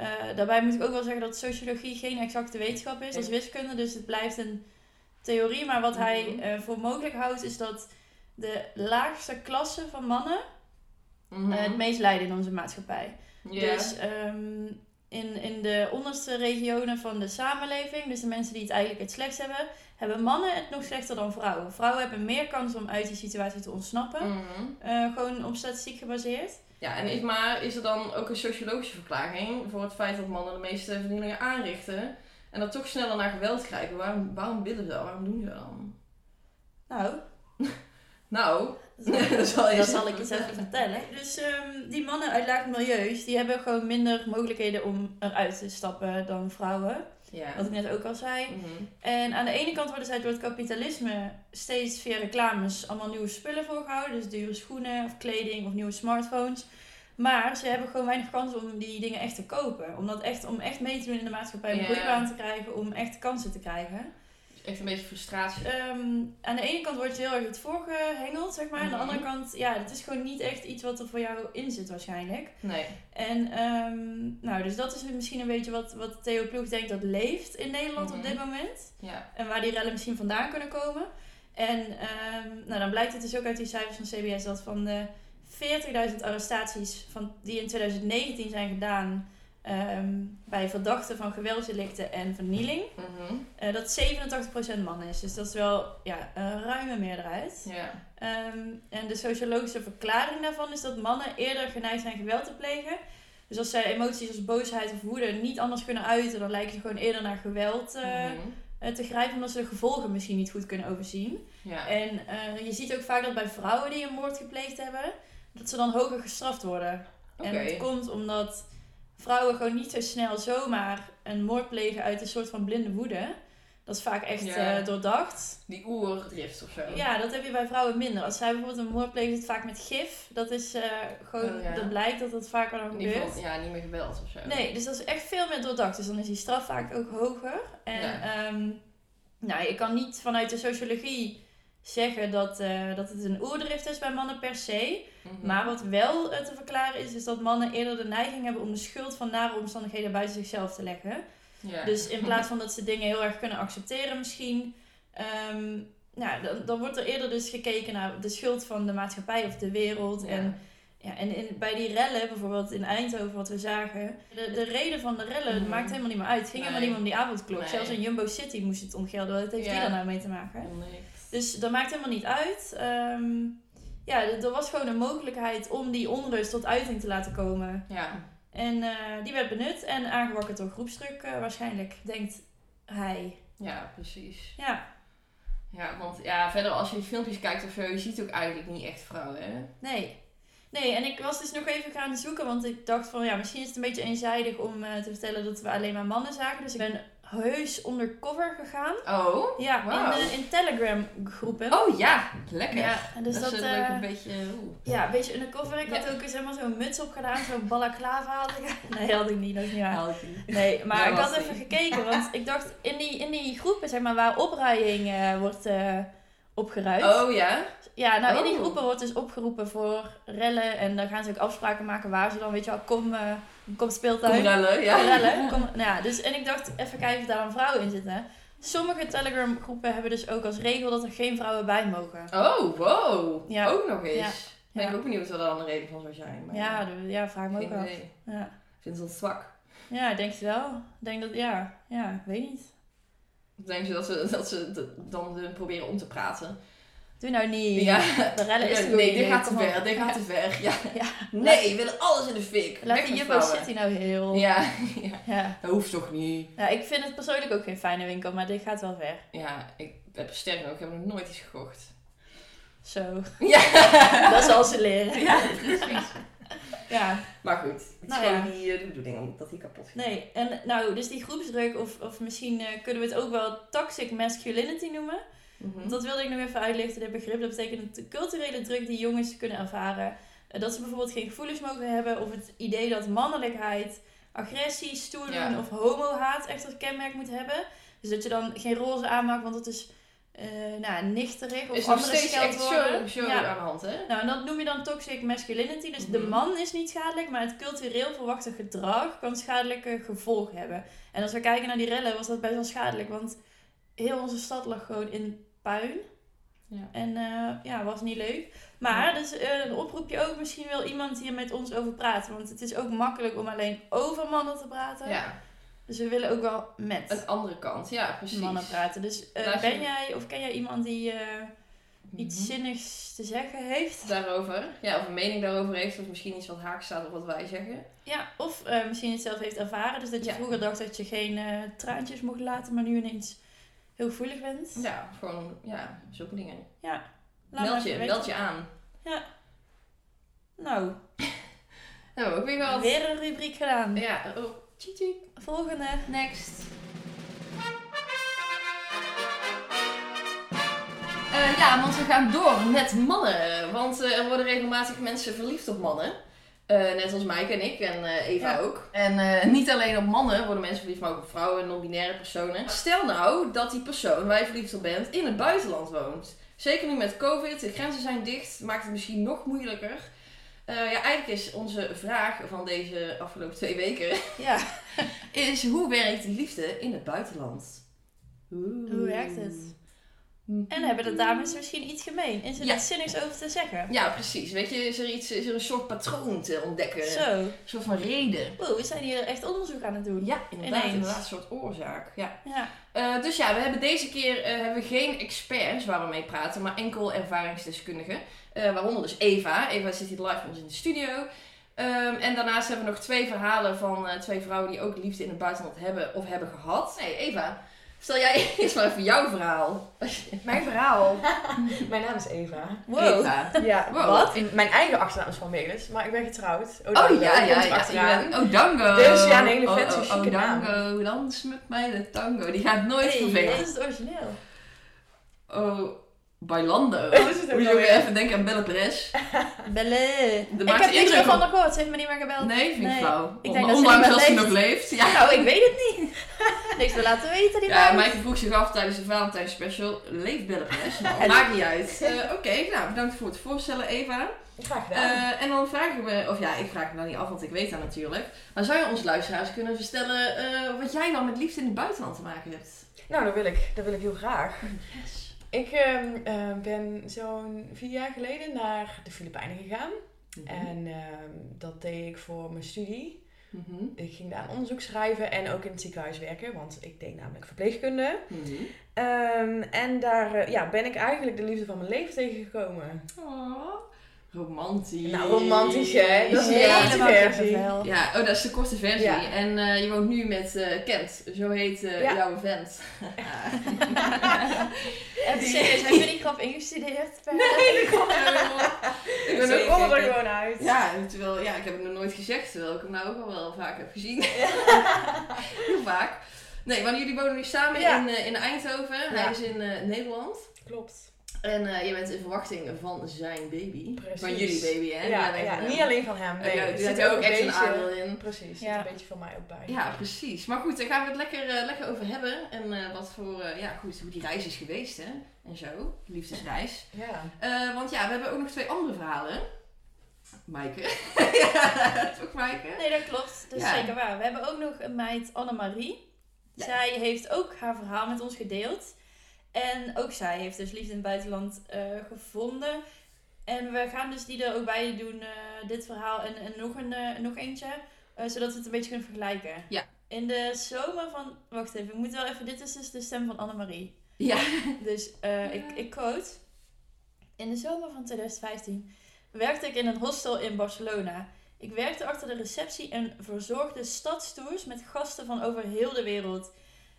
Eh, daarbij moet ik ook wel zeggen dat sociologie geen exacte wetenschap is als wiskunde. Dus het blijft een theorie. Maar wat hij Mhm. eh, voor mogelijk houdt is dat de laagste klasse van mannen Mhm. eh, het meest lijden in onze maatschappij. Dus ehm, in, in de onderste regionen van de samenleving, dus de mensen die het eigenlijk het slechtst hebben, hebben mannen het nog slechter dan vrouwen. Vrouwen hebben meer kans om uit die situatie te ontsnappen. Mhm. Gewoon op statistiek gebaseerd. Ja, en is, maar is er dan ook een sociologische verklaring voor het feit dat mannen de meeste vernielingen aanrichten en dat toch sneller naar geweld krijgen? Waarom, waarom willen ze dat? Waarom doen ze dat dan? Nou, Nou, dat, zal je dat zal ik eens vertellen. even vertellen. Dus ehm, die mannen uit laag milieus, die hebben gewoon minder mogelijkheden om eruit te stappen dan vrouwen. Ja. Wat ik net ook al zei. Mhm. En aan de ene kant worden zij door het kapitalisme steeds via reclames allemaal nieuwe spullen voorgehouden. Dus dure schoenen of kleding of nieuwe smartphones. Maar ze hebben gewoon weinig kans om die dingen echt te kopen. Om, dat echt, om echt mee te doen in de maatschappij, om groeibaan te krijgen, om echt kansen te krijgen. Echt een beetje frustratie. Ehm, aan de ene kant wordt je heel erg het voorgehengeld, zeg maar. Aan de Mhm. andere kant, ja, het is gewoon niet echt iets wat er voor jou in zit waarschijnlijk. Nee. En ehm, nou, dus dat is misschien een beetje wat, wat Theo Ploeg denkt dat leeft in Nederland Mhm. op dit moment. Ja. En waar die rellen misschien vandaan kunnen komen. En ehm, nou, dan blijkt het dus ook uit die cijfers van CBS dat van de 40.000 arrestaties van, die in 2019 zijn gedaan ehm, bij verdachten van geweldsdelicten en vernieling, eh, dat 87% man is. Dus dat is wel ja, een ruime meerderheid. Ja. Ehm, en de sociologische verklaring daarvan is dat mannen eerder geneigd zijn geweld te plegen Dus als zij emoties als boosheid of woede niet anders kunnen uiten, dan lijken ze gewoon eerder naar geweld eh, Mhm. eh, te grijpen, omdat ze de gevolgen misschien niet goed kunnen overzien. Ja. En je ziet ook vaak dat bij vrouwen die een moord gepleegd hebben, dat ze dan hoger gestraft worden. Oké. En dat komt omdat vrouwen gewoon niet zo snel zomaar een moord plegen uit een soort van blinde woede. Dat is vaak echt Ja. eh, doordacht. Die oerdrift of zo. Ja, dat heb je bij vrouwen minder. Als zij bijvoorbeeld een moord het vaak met gif. Dat is eh, gewoon, Oh, ja. dat blijkt dat dat vaker dan gebeurt. ja, niet meer geweld of zo. Nee, dus dat is echt veel meer doordacht. Dus dan is die straf vaak ook hoger. En Ja. ehm, nou, ik kan niet vanuit de sociologie zeggen dat, eh, dat het een oerdrift is bij mannen per se. Mhm. Maar wat wel eh, te verklaren is, is dat mannen eerder de neiging hebben om de schuld van nare omstandigheden buiten zichzelf te leggen. Dus in plaats van dat ze dingen heel erg kunnen accepteren misschien, ehm, nou, dan, dan wordt er eerder dus gekeken naar de schuld van de maatschappij of de wereld. En, ja, en in, bij die rellen, bijvoorbeeld in Eindhoven wat we zagen, de, de reden van de rellen Mhm. maakt helemaal niet meer uit. Het ging helemaal Nee. niet meer om die avondklok. Nee. Zelfs in Jumbo City moest het omgelden. Wat heeft Ja. die daar nou mee te maken? Oh, Niks. Dus dat maakt helemaal niet uit. Ehm, ja, er was gewoon een mogelijkheid om die onrust tot uiting te laten komen. Ja. En eh, die werd benut en aangewakkerd door groepsdruk eh, waarschijnlijk, denkt hij. ja, precies. Ja, Ja, want ja, verder als je filmpjes kijkt of zo, je ziet ook eigenlijk niet echt vrouwen, hè? nee. Nee, en ik was dus nog even gaan zoeken, want ik dacht van ja, misschien is het een beetje eenzijdig om eh, te vertellen dat we alleen maar mannen zagen. Dus ik ben heus undercover gegaan. Oh? Ja, in, in Telegram groepen. Oh ja, lekker. Ja, en dus dat, dat, is ook eh, een beetje... oeh. ja, een beetje undercover. Ik had ook zeg maar, zo'n muts op gedaan, zo'n balaclava had ik. Nee, had ik niet, dat is niet waar. Nee, maar Dat ik had even gekeken, want ik dacht in die, in die groepen zeg maar, waar opruiing eh, wordt eh opgeruimd. Oh ja? Ja, nou in die Oh. groepen wordt dus opgeroepen voor rellen en dan gaan ze ook afspraken maken waar ze dan, weet je wel, kom, eh kom speeltuin. Kom rellen, ja. Kom rellen. Kom, nou ja, dus, en ik dacht, even kijken of daar een vrouw in zitten. Sommige Telegram groepen hebben dus ook als regel dat er geen vrouwen bij mogen. Oh, wow. Ja. Ook nog eens. Ja. Ben ik ook benieuwd wat er dan de reden van zou zijn. Maar Ja, ja, vraag me ook af. idee. Ja. Ik vind het zwak. ja, denk het wel. Ik denk dat, ja, ja, weet niet. Denken ze dat ze, dat ze dan proberen om te praten? Doe nou niet. Ja. De rellen is Ja, nee, ook dit gaat te op. ver, dit gaat te ver. Ja. Ja. Nee, we willen alles in de fik. Laat die Jumbo vrouwen. City nou heel. Ja, ja, dat hoeft toch niet. ja, ik vind het persoonlijk ook geen fijne winkel, maar dit gaat wel ver. Ja, ik heb sterk nog, ik heb nog nooit iets gekocht. Zo, Ja, dat zal ze leren. ja precies. Ja, Maar goed, het is Nou gewoon ja. die uh, bedoeling omdat die kapot gaat. nee. En nou, dus die groepsdruk, of, of misschien eh, kunnen we het ook wel toxic masculinity noemen. Mhm. Dat wilde ik nog even uitlichten, dit begrip. Dat betekent de culturele druk die jongens kunnen ervaren. Eh, Dat ze bijvoorbeeld geen gevoelens mogen hebben. Of het idee dat mannelijkheid, agressie, stoer doen Ja. of homohaat echt als kenmerk moet hebben. Dus dat je dan geen roze aanmaakt, want dat is eh nou, nichterig of is andere scheldwoorden. zo Ja. aan de hand, hè? Nou, en dat noem je dan toxic masculinity. Dus de Mhm. man is niet schadelijk, maar het cultureel verwachte gedrag kan schadelijke gevolgen hebben. En als we kijken naar die rellen, was dat best wel schadelijk, want heel onze stad lag gewoon in puin. Ja. En eh, ja, was niet leuk. Maar, dus eh, een oproepje ook, misschien wil iemand hier met ons over praten. Want het is ook makkelijk om alleen over mannen te praten. Ja, Dus we willen ook wel met een andere kant. Ja, precies. mannen praten. Dus eh, ben jij of ken jij iemand die iets Mhm. zinnigs te zeggen heeft? Daarover. Ja, of een mening daarover heeft. Of misschien iets wat haak staat op wat wij zeggen. Ja, of misschien het zelf heeft ervaren. Dus dat je vroeger dacht dat je geen traantjes mocht laten, maar nu ineens heel gevoelig bent. Ja, gewoon, ja, zulke dingen. Laat meld je, meld je aan. Nou, Nou, ook weer wel. weer een rubriek gedaan. Ja, oh, tjiek. Volgende. Next. Eh, ja, want we gaan door met mannen. Want eh, er worden regelmatig mensen verliefd op mannen. Eh, net als Mike en ik en eh, Eva Ja. ook. En eh, niet alleen op mannen worden mensen verliefd, maar ook op vrouwen en non-binaire personen. Stel nou dat die persoon waar je verliefd op bent in het buitenland woont. Zeker nu met COVID, de grenzen zijn dicht, maakt het misschien nog moeilijker. Ja, eigenlijk is onze vraag van deze afgelopen twee weken Ja, is hoe werkt die liefde in het buitenland? Oeh. Hoe werkt het? En hebben de dames misschien iets gemeen? Is er Ja. iets zinnigs over te zeggen? Ja, precies. Weet je, is er, iets, is er een soort patroon te ontdekken? Zo. Een soort van reden? Oeh, we zijn hier echt onderzoek aan het doen. Ja, inderdaad. Ineens. Inderdaad, een soort oorzaak. Ja. Ja. Eh, dus ja, we hebben deze keer eh, hebben we geen experts waar we mee praten, maar enkel ervaringsdeskundigen. Eh, waaronder dus Eva. Eva zit hier live bij ons in de studio. Ehm, en daarnaast hebben we nog twee verhalen van eh, twee vrouwen die ook liefde in het buitenland hebben of hebben gehad. Nee, Eva, stel jij eerst maar even jouw verhaal. Mijn verhaal. mijn naam is Eva. Wow. Eva. Ja, Wow. wat? In, mijn eigen achternaam is van Melis, maar ik ben getrouwd. Oh dank ja, ja, ja. Oh, dango. Dus ja, een hele Oh, fancy, oh, chique oh, naam. dango, dans met mij de tango. Die gaat nooit Hey, vervelen. dit is het origineel. Oh, Bailando. Wat is het ook Moet je ook even denken aan Belle Perez. Belle. Dat Ik heb niks meer van haar gehoord. Ze heeft me niet meer gebeld. Nee, vind ik Nee. flauw. Ik denk dat ze Ondanks dat ze nog leeft. Ja. Nou, ik weet het niet. Niks te laten weten, die Ja. Maaike vroeg zich af tijdens de Valentijn special. Leeft Belle Perez? Nou, maakt niet uit. Eh, Oké, nou bedankt voor het voorstellen Eva. Graag gedaan. Eh, en dan vragen we, of ja, ik vraag me dan niet af, want ik weet dat natuurlijk. Maar zou je ons luisteraars kunnen vertellen eh, wat jij dan met liefde in het buitenland te maken hebt? nou, dat wil ik. Dat wil ik heel graag. Yes. Ik ehm, eh, ben zo'n vier jaar geleden naar de Filipijnen gegaan. En ehm, dat deed ik voor mijn studie. Mhm. Ik ging daar een onderzoek schrijven en ook in het ziekenhuis werken, want ik deed namelijk verpleegkunde. Mhm. Ehm, en daar eh, ja, ben ik eigenlijk de liefde van mijn leven tegengekomen. Oh, romantisch. Nou, romantisch, hè? Dat is hele Helemaal versie. Ja, oh, dat is de korte versie. Ja. En eh, je woont nu met eh, Kent, zo heet eh, Ja. jouw vent. En serieus, heb je die grap ingestudeerd? Nee, dat komt helemaal. Ik ben er gewoon uit. Ja, terwijl, ja, ik heb het nog nooit gezegd, terwijl ik hem nou ook al wel vaak heb gezien. Heel vaak. Nee, want jullie wonen nu samen Ja. in, eh, in Eindhoven. Hij is in eh, Nederland. Klopt. En eh, je bent in verwachting van zijn baby. Precies. Van jullie baby, hè? Ja, niet alleen van hem. Nee, ja, er zit ook een echt een aandeel in. Precies, er Ja. zit een beetje van mij ook bij. Ja, precies. Maar goed, daar gaan we het lekker, eh, lekker over hebben. En eh, wat voor, eh, ja goed, hoe die reis is geweest, hè. En zo, liefdesreis. Ja. Eh, want ja, we hebben ook nog twee andere verhalen. Maaike. ja, toch Maaike? Nee, dat klopt. Dat is Ja. zeker waar. We hebben ook nog een meid, Annemarie. Ja. Zij heeft ook haar verhaal met ons gedeeld. En ook zij heeft dus liefde in het buitenland eh, gevonden. En we gaan dus die er ook bij doen, eh, dit verhaal en, en nog, een, eh, nog eentje. eh, zodat we het een beetje kunnen vergelijken. Ja. In de zomer van... Wacht even, ik moet wel even... Dit is dus de stem van Annemarie. Ja. Dus eh, ik, ik quote. In de zomer van 2015 werkte ik in een hostel in Barcelona. Ik werkte achter de receptie en verzorgde stadstours met gasten van over heel de wereld.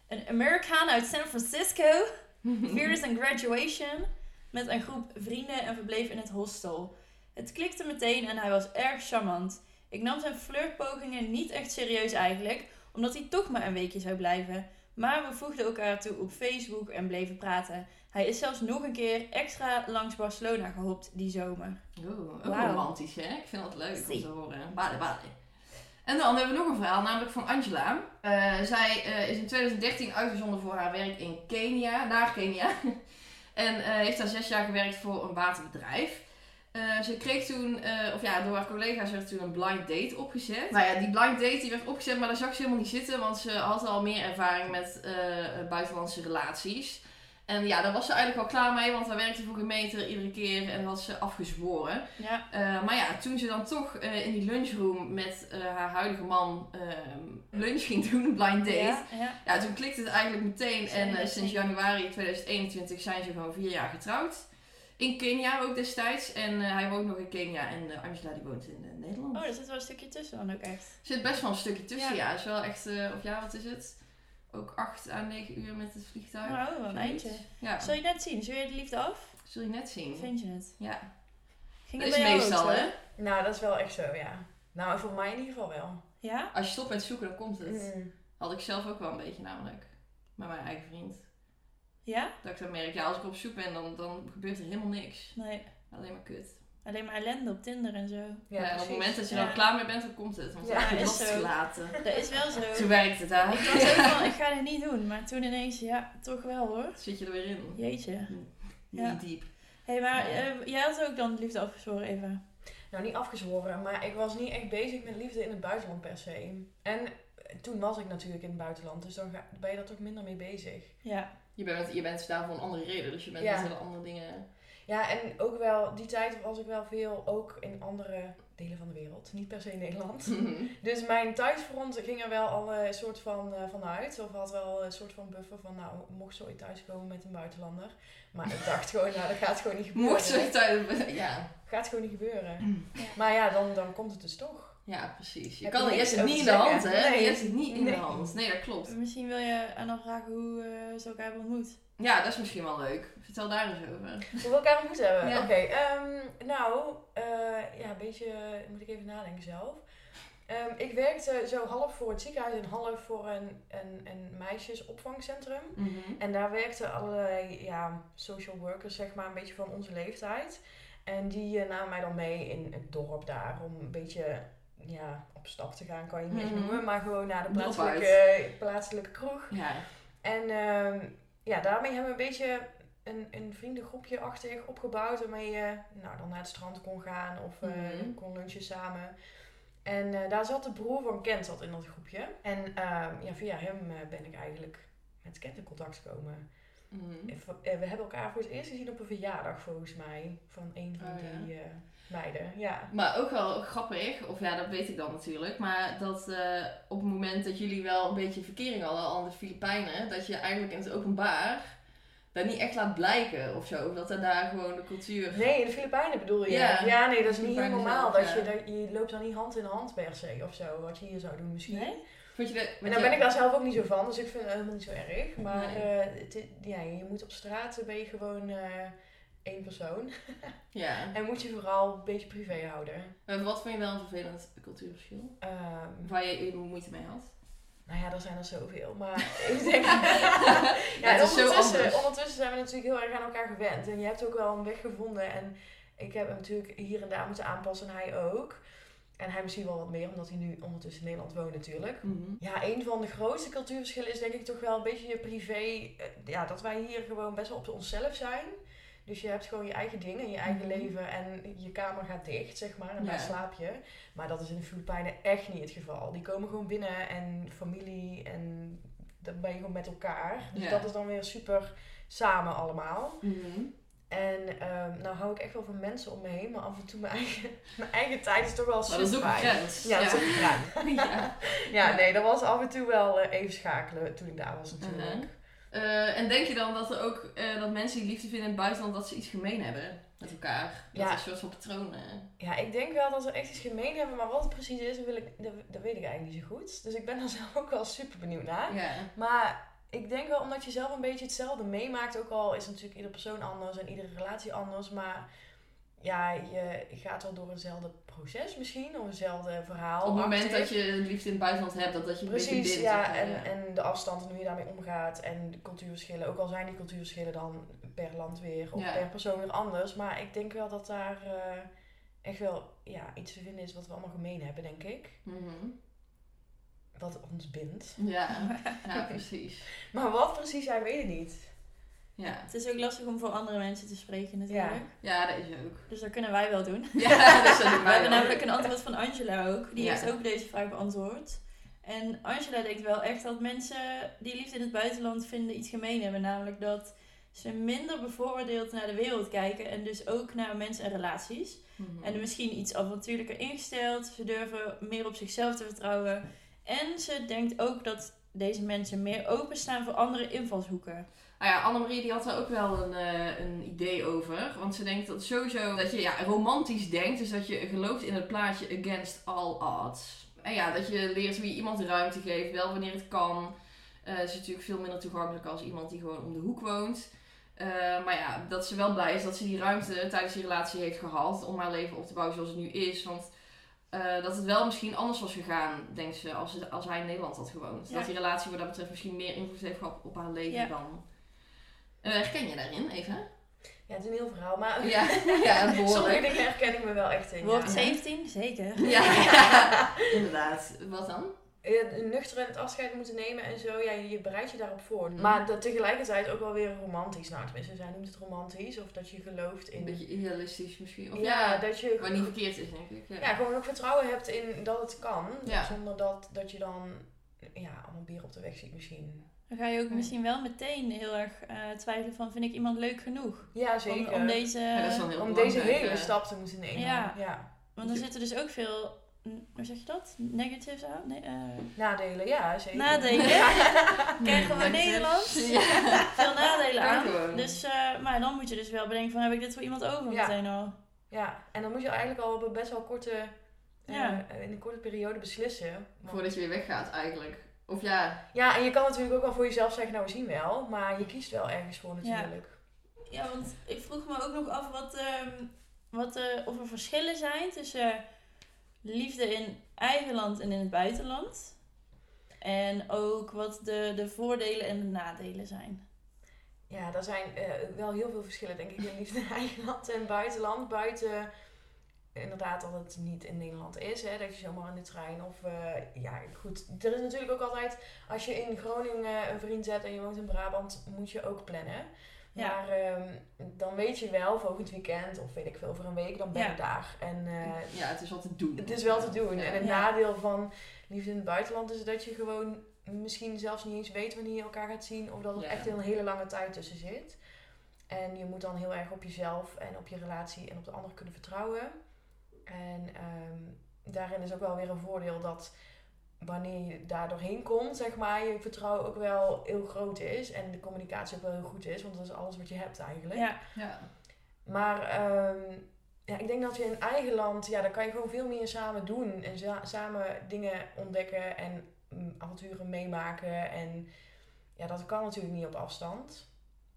Een Amerikaan uit San Francisco vierde zijn graduation met een groep vrienden en verbleef in het hostel. Het klikte meteen en hij was erg charmant. Ik nam zijn flirtpogingen niet echt serieus eigenlijk, omdat hij toch maar een weekje zou blijven. Maar we voegden elkaar toe op Facebook en bleven praten. Hij is zelfs nog een keer extra langs Barcelona gehopt die zomer. Oh, ook romantisch, hè? Ik vind dat leuk om te horen. Bade, bade. En dan hebben we nog een verhaal, namelijk van Angela. Eh, zij eh, is in 2013 uitgezonden voor haar werk in Kenia, naar Kenia. en eh, heeft daar zes jaar gewerkt voor een waterbedrijf. Ze kreeg toen, of ja, door haar collega's werd toen een blind date opgezet. Nou ja, die blind date die werd opgezet, maar daar zag ze helemaal niet zitten, want ze had al meer ervaring met buitenlandse relaties. En ja, daar was ze eigenlijk al klaar mee, want daar werkte voor gemeente iedere keer en had ze afgezworen. Ja, Eh, maar ja, toen ze dan toch eh, in die lunchroom met eh, haar huidige man ehm, lunch ging doen, blind date. Ja. ja, ja. toen klikte het eigenlijk meteen. En sinds januari 2021 zijn ze gewoon vier jaar getrouwd. In Kenia ook destijds. En hij woont nog in Kenia en eh, Angela die woont in Nederland. Oh, er zit wel een stukje tussen dan ook echt. Er zit best wel een stukje tussen, ja. Ja. Is wel echt, of ja, wat is het? Ook 8 à 9 uur met het vliegtuig. Oh, wel een eindje. Ja, Zul je net zien? Zul je de liefde af? zul je net zien. Vind je het? Ja, Ging dat het is bij jou meestal hè. Nou, dat is wel echt zo, ja. Nou, voor mij in ieder geval wel. Ja? Als je stopt met zoeken, dan komt het. Mm. Had ik zelf ook wel een beetje namelijk. Met mijn eigen vriend. Ja? Dat ik dan merk, ja, als ik op zoek ben, dan, dan gebeurt er helemaal niks. Nee. Alleen maar kut. Alleen maar ellende op Tinder en zo. Ja, op het moment dat je Ja. dan klaar mee bent, dan komt het. Want Ja, dan heb je is last zo. gelaten. Dat is wel zo. Toen werkt het, hè? Ik was ook van, ik ga dit niet doen. Maar toen ineens, ja, toch wel hoor. Zit je er weer in. Jeetje. Niet Ja. diep. Hé, hey, maar Ja. eh, jij had ook dan de liefde afgezworen, Eva. Nou, niet afgezworen, maar ik was niet echt bezig met liefde in het buitenland per se. En toen was ik natuurlijk in het buitenland, dus dan ga- ben je daar toch minder mee bezig. Ja. Je bent, je bent daar voor een andere reden, dus je bent Ja. met hele andere dingen. Ja, en ook wel, die tijd was ik wel veel ook in andere delen van de wereld. Niet per se in Nederland. Dus mijn thuisfront ging er wel al een soort van eh, vanuit. Of had wel een soort van buffer van, nou, mocht ze ooit thuiskomen met een buitenlander. Maar ik dacht gewoon, nou, dat gaat gewoon niet gebeuren. Mocht ze. Ja. Gaat gewoon niet gebeuren. Maar ja, dan, dan komt het dus toch. Ja, precies. Je, kan, je hebt het niet in de hand, hè? Nee. Je hebt het niet in de hand. Nee, dat klopt. Misschien wil je aan dan vragen hoe eh, ze elkaar hebben ontmoet. Ja, dat is misschien wel leuk. Vertel daar eens over. Hoe we elkaar ontmoet hebben? Ja. Oké, ehm, nou, eh, ja, een beetje, moet ik even nadenken zelf. Ehm, ik werkte zo half voor het ziekenhuis en half voor een, een, een meisjesopvangcentrum. En daar werkten allerlei ja, social workers, zeg maar, een beetje van onze leeftijd. En die eh, namen mij dan mee in het dorp daar om een beetje ja, op stap te gaan, kan je het niet eens Mhm. noemen, maar gewoon naar de plaatselijke, plaatselijke kroeg. Ja. En ehm, ja, daarmee hebben we een beetje een, een vriendengroepje achtig opgebouwd. Waarmee je nou, dan naar het strand kon gaan of eh, Mhm. kon lunchen samen. En eh, daar zat de broer van Kent zat in dat groepje. En ehm, ja, via hem eh, ben ik eigenlijk met Kent in contact gekomen. Mhm. We hebben elkaar voor het eerst gezien op een verjaardag volgens mij. Van een van Oh, die meiden. Ja. Maar ook wel grappig, of ja, dat weet ik dan natuurlijk, maar dat eh, op het moment dat jullie wel een beetje verkering hadden al aan de Filipijnen, dat je eigenlijk in het openbaar daar niet echt laat blijken of zo. Of dat er daar gewoon de cultuur... Nee, in de Filipijnen bedoel je? Ja. Ja, nee, dat is niet heel normaal. zelf, dat ja. je, dat, je loopt dan niet hand in hand per se of zo. Wat je hier zou doen misschien. Nee? Vond je dat... En ja- ben ik daar zelf ook niet zo van, dus ik vind het helemaal niet zo erg. Maar Nee. eh, het, ja, je moet op straat ben je gewoon eh, één persoon. Ja. En moet je vooral een beetje privé houden. En wat vond je wel een vervelend cultuurverschil? Ehm, Waar je even moeite mee had? nou ja, er zijn er zoveel. Maar ik denk... Ja, ja, ondertussen, ondertussen zijn we natuurlijk heel erg aan elkaar gewend. En je hebt ook wel een weg gevonden. En ik heb hem natuurlijk hier en daar moeten aanpassen en hij ook. En hij misschien wel wat meer, omdat hij nu ondertussen in Nederland woont natuurlijk. Mhm. Ja, een van de grootste cultuurverschillen is denk ik toch wel een beetje je privé. eh, Ja, dat wij hier gewoon best wel op onszelf zijn. Dus je hebt gewoon je eigen dingen, je eigen Mhm. leven en je kamer gaat dicht, zeg maar, en Ja. daar slaap je. Maar dat is in de Filipijnen echt niet het geval. Die komen gewoon binnen en familie en dan ben je gewoon met elkaar. Dus Ja. dat is dan weer super samen allemaal. Mhm. En ehm, nou hou ik echt wel van mensen om me heen, maar af en toe mijn eigen, mijn eigen tijd is toch wel Maar super dat is ook fijn. grens. Ja, dat is ook grens. ja. Ja, Ja. nee, dat was af en toe wel eh, even schakelen toen ik daar was natuurlijk. Mhm. Eh, en denk je dan dat er ook eh, dat mensen die liefde vinden in het buitenland dat ze iets gemeen hebben met elkaar? Dat Ja. een soort van patronen. Ja, ik denk wel dat ze echt iets gemeen hebben, maar wat het precies is, dat, wil ik, dat, dat weet ik eigenlijk niet zo goed. Dus ik ben daar zelf ook wel super benieuwd naar. Ja. Maar ik denk wel omdat je zelf een beetje hetzelfde meemaakt, ook al is natuurlijk iedere persoon anders en iedere relatie anders, maar ja, je gaat wel door eenzelfde proces misschien, of eenzelfde verhaal. Op het moment dat je liefde in het buitenland hebt, dat, dat je een beetje Precies, ja, en, ja. en de afstand en hoe je daarmee omgaat en de cultuurverschillen. Ook al zijn die cultuurverschillen dan per land weer of Ja. per persoon weer anders. Maar ik denk wel dat daar eh, echt wel ja, iets te vinden is wat we allemaal gemeen hebben, denk ik. Mhm. Wat ons bindt. Ja, ja, precies. Maar wat precies, jij weet het niet. Ja. Het is ook lastig om voor andere mensen te spreken natuurlijk. ja, dat is ook. Dus dat kunnen wij wel doen. Ja, dat We hebben namelijk een antwoord van Angela ook. Die Ja. heeft ook deze vraag beantwoord. En Angela denkt wel echt dat mensen die liefde in het buitenland vinden iets gemeen hebben. Namelijk dat ze minder bevooroordeeld naar de wereld kijken. En dus ook naar mensen en relaties. Mhm. En misschien iets avontuurlijker ingesteld. Ze durven meer op zichzelf te vertrouwen. En ze denkt ook dat deze mensen meer openstaan voor andere invalshoeken. Nou ja, Annemarie die had er ook wel een, eh, een idee over. Want ze denkt dat sowieso dat je ja, romantisch denkt. Dus dat je gelooft in het plaatje against all odds. En ja, dat je leert hoe je iemand ruimte geeft. Wel wanneer het kan. Eh het is natuurlijk veel minder toegankelijk als iemand die gewoon om de hoek woont. Eh, maar ja, dat ze wel blij is dat ze die ruimte tijdens die relatie heeft gehad. Om haar leven op te bouwen zoals het nu is. Want dat het wel misschien anders was gegaan, denkt ze, als, ze- als hij in Nederland had gewoond. Ja. Dat die relatie wat dat betreft misschien meer invloed heeft gehad op haar leven Ja. dan. Eh, herken je daarin even? Ja, het is een heel verhaal, maar Ja, ja sommige dingen herken ik me wel echt in. Woord ja. 17? Zeker. Ja, inderdaad. Wat dan? Je nuchter en het afscheid moeten nemen en zo, ja, je bereidt je daarop voor. Mhm. Maar dat tegelijkertijd ook wel weer romantisch. Nou, tenminste, zij noemt het romantisch. Of dat je gelooft in... Een beetje idealistisch misschien. Of ja, ja, dat je wat niet verkeerd is, denk ik. Ja. ja, gewoon ook vertrouwen hebt in dat het kan. Ja. Zonder dat, dat je dan ja, allemaal bier op de weg ziet misschien. Dan ga je ook misschien wel meteen heel erg eh, twijfelen van, vind ik iemand leuk genoeg? Ja, Om, zeker. om deze... Ja, Om deze hele stap te moeten nemen. Ja. ja. Want dan zitten dus ook veel, hoe zeg je dat? Negatives aan? Nee, eh, Nadelen, ja, zeker. Nadelen. Krijgen we Negatives. Nederland? Ja. veel nadelen aan. gewoon. Dus, eh, maar dan moet je dus wel bedenken van, heb ik dit voor iemand over Ja. meteen al? Ja, en dan moet je eigenlijk al op een best wel korte eh, in een korte periode beslissen. Want- Voordat je weer weggaat eigenlijk. Of ja, Ja, en je kan natuurlijk ook wel voor jezelf zeggen, nou we zien wel. Maar je kiest wel ergens voor natuurlijk. Ja, want ik vroeg me ook nog af wat, ehm, wat, eh, of er verschillen zijn tussen liefde in eigen land en in het buitenland. En ook wat de, de voordelen en de nadelen zijn. Ja, er zijn eh, wel heel veel verschillen, denk ik, in liefde in eigen land en buitenland. Buiten, inderdaad, dat het niet in Nederland is, hè, dat je zomaar in de trein of... eh, ja, goed. Er is natuurlijk ook altijd, als je in Groningen een vriend zet en je woont in Brabant, moet je ook plannen. Ja. Maar ehm, dan weet je wel, volgend weekend of weet ik veel, over een week, dan ben Ja. je daar. En eh, ja, het is wat te doen. het is wel te doen. Ja. En het Ja. nadeel van liefde in het buitenland is dat je gewoon misschien zelfs niet eens weet wanneer je elkaar gaat zien. Of dat er Ja. echt een hele lange tijd tussen zit. En je moet dan heel erg op jezelf en op je relatie en op de ander kunnen vertrouwen. En ehm, daarin is ook wel weer een voordeel dat wanneer je daar doorheen komt, zeg maar, je vertrouwen ook wel heel groot is. En de communicatie ook wel heel goed is, want dat is alles wat je hebt eigenlijk. Ja, Ja. Maar ehm, ja, ik denk dat je in eigen land, ja, daar kan je gewoon veel meer samen doen. En za- samen dingen ontdekken en mm, avonturen meemaken. En ja, dat kan natuurlijk niet op afstand.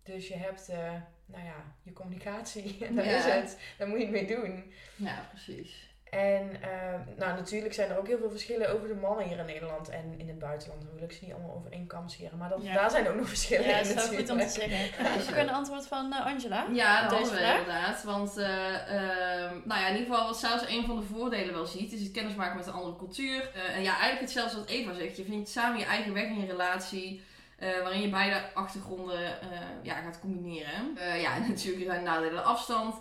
Dus je hebt, eh, nou ja, je communicatie. En daar Ja. is het. Daar moet je het mee doen. ja, precies. En ehm, nou, natuurlijk zijn er ook heel veel verschillen over de mannen hier in Nederland en in het buitenland. Dan wil ik ze niet allemaal over één kam scheren. Maar dat, Ja. daar zijn ook nog verschillen ja in dat is wel goed om te natuurlijk. zeggen. Ja, Heb je een antwoord van eh, Angela? Ja, dat Deze hadden we vraag? inderdaad. Want, eh, ehm, nou ja, in ieder geval wat zelfs een van de voordelen wel ziet, is het kennismaken met een andere cultuur. Eh, en ja, eigenlijk hetzelfde wat Eva zegt. Je vindt samen je eigen weg in je relatie, eh, waarin je beide achtergronden eh, ja, gaat combineren. Eh, ja, natuurlijk zijn nadelen de afstand.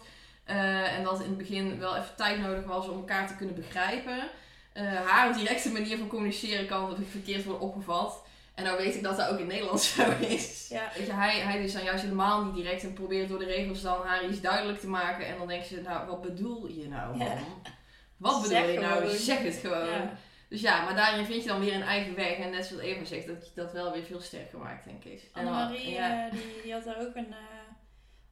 en dat in het begin wel even tijd nodig was om elkaar te kunnen begrijpen. Haar directe manier van communiceren kan verkeerd worden opgevat. En nou weet ik dat dat ook in Nederland zo is. Ja. Weet je, hij, hij is dan juist helemaal niet direct en probeert door de regels dan haar iets duidelijk te maken. En dan denkt ze, nou, wat bedoel je nou, man? Ja. Wat bedoel Zeg je nou? gewoon. Zeg het gewoon. Ja. Dus ja, maar daarin vind je dan weer een eigen weg. En net zoals Eva zegt, dat je dat wel weer veel sterker maakt, denk ik. Annemarie ja. eh, die, die had daar ook een eh,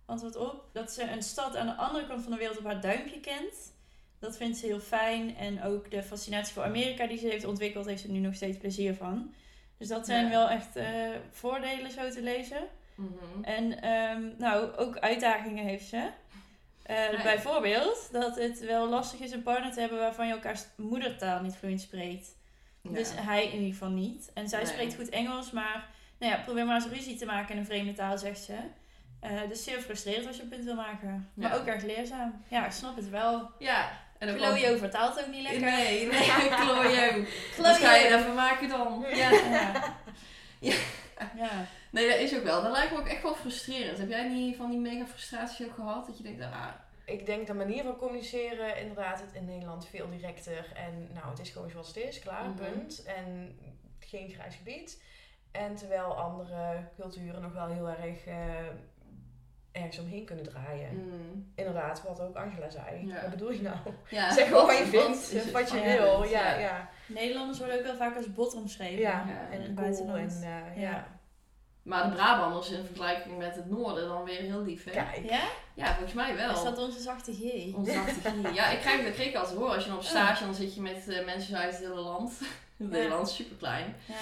antwoord op. Dat ze een stad aan de andere kant van de wereld op haar duimpje kent. Dat vindt ze heel fijn. En ook de fascinatie voor Amerika die ze heeft ontwikkeld, heeft ze nu nog steeds plezier van. Dus dat zijn Ja. wel echt eh, voordelen zo te lezen. Mhm. En ehm, nou, ook uitdagingen heeft ze. Eh, Ja. Bijvoorbeeld dat het wel lastig is een partner te hebben waarvan je elkaars moedertaal niet vloeiend spreekt. Ja. Dus hij in ieder geval niet. En zij Nee. spreekt goed Engels, maar nou ja, probeer maar eens ruzie te maken in een vreemde taal, zegt ze. Eh dus zeer frustrerend als je een punt wil maken. Maar ook erg leerzaam. Ja, ik snap het wel. ja. En Chloe vertaalt ook niet lekker. Nee, nee. Chloe. Wat ga je daarvan maken dan? Ja. Ja. Ja. Nee, dat is ook wel. Dat lijkt me ook echt wel frustrerend. Heb jij niet van die mega frustratie ook gehad? Dat je denkt, ah, Ik denk de manier van communiceren, inderdaad, het in Nederland veel directer. En nou, het is gewoon zoals het is, klaar, Mhm. punt. En geen grijs gebied. En terwijl andere culturen nog wel heel erg eh, ergens omheen kunnen draaien. mm. Inderdaad, wat ook Angela zei. Ja. Wat bedoel je nou? ja, zeg gewoon wat je vindt, wat je van wil. je Ja, ja. Nederlanders worden ook wel vaak als bot omschreven. Ja, en het cool buitenland. en eh, Ja. Maar de Brabanders in vergelijking met het noorden dan weer heel lief, hè? Kijk. Ja? Ja, volgens mij wel. Is dat onze zachte G? Onze achtergrond. Ja, ik krijg, dat kreeg ik altijd horen. Als je dan op stage, dan zit je met eh, mensen uit het hele land. Het hele Ja. land is super klein. Ja.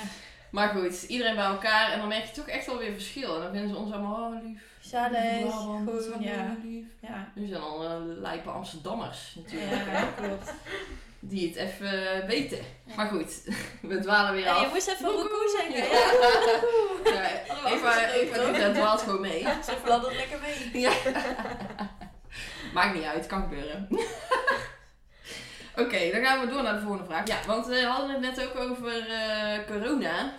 Maar goed, iedereen bij elkaar. En dan merk je toch echt wel weer verschil. En dan vinden ze ons allemaal, oh lief. Brabant, Gewoon, ja. lief. Ja. Nu zijn dan uh, lijpe Amsterdammers natuurlijk. Ja, klopt. Die het even eh, weten. Maar goed, we dwalen weer Ja, af. je moest even roekoe zeggen. Ja. Ja. Eva, Eva dwaalt gewoon mee. Ze fladdert lekker mee. Ja. Maakt niet uit, kan gebeuren. Oké, dan gaan we door naar de volgende vraag. Ja, want we hadden het net ook over eh, corona.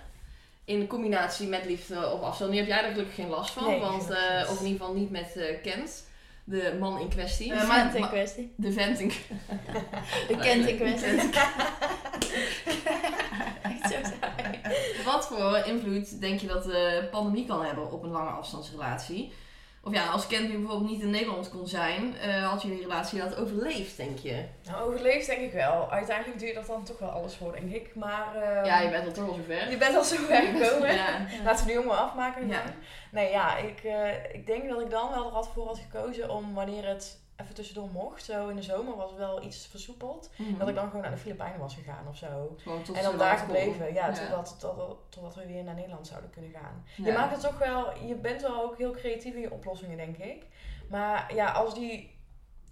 In combinatie met liefde op afstand. Nu heb jij er gelukkig geen last van. Nee, want, eh, niet. of in ieder geval niet met eh Kent. De man in kwestie. De vent in kwestie. de vent in De kent in kwestie. Echt zo saai. Wat voor invloed denk je dat de pandemie kan hebben op een lange afstandsrelatie? Of ja, als Kent nu bijvoorbeeld niet in Nederland kon zijn, eh, had jullie relatie dat overleefd, denk je? Nou, overleefd denk ik wel. Uiteindelijk duurt dat dan toch wel alles voor, denk ik. Maar ehm, ja, je bent al toch al zover. je bent al zo ver gekomen. Ja. Laten we nu allemaal afmaken. Ja. Nee, ja, ik, eh, ik denk dat ik dan wel er had voor had gekozen om wanneer het even tussendoor mocht. Zo in de zomer was het wel iets versoepeld. Mhm. Dat ik dan gewoon naar de Filipijnen was gegaan of zo. Tot En dan daar gebleven, ja, Totdat, totdat we weer naar Nederland zouden kunnen gaan. Je maakt het toch wel, je bent wel ook heel creatief in je oplossingen, denk ik. Maar ja, als die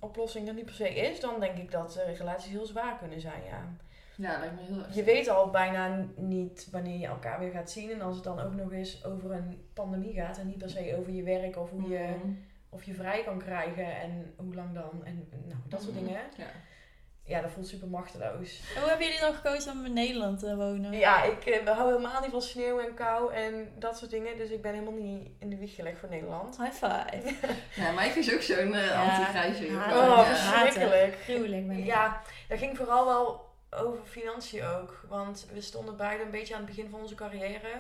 oplossing er niet per se is, dan denk ik dat eh, relaties heel zwaar kunnen zijn, ja. Ja, lijkt me heel erg. Je weet al bijna niet wanneer je elkaar weer gaat zien. En als het dan ook nog eens over een pandemie gaat en niet per se over je werk of hoe je, Mhm. Of je vrij kan krijgen en hoe lang dan en nou, dat soort Mhm. dingen. Ja. Ja, dat voelt super machteloos. En hoe hebben jullie dan gekozen om in Nederland te wonen? Ja, ik eh, we houden helemaal niet van sneeuw en kou en dat soort dingen. Dus ik ben helemaal niet in de wieg gelegd voor Nederland. High five. ja, Mike is ook zo'n eh Ja. anti-grijze jongen. Oh, verschrikkelijk. Gruwelijk ben ik. Ja, dat ging vooral wel over financiën ook. Want we stonden beide een beetje aan het begin van onze carrière.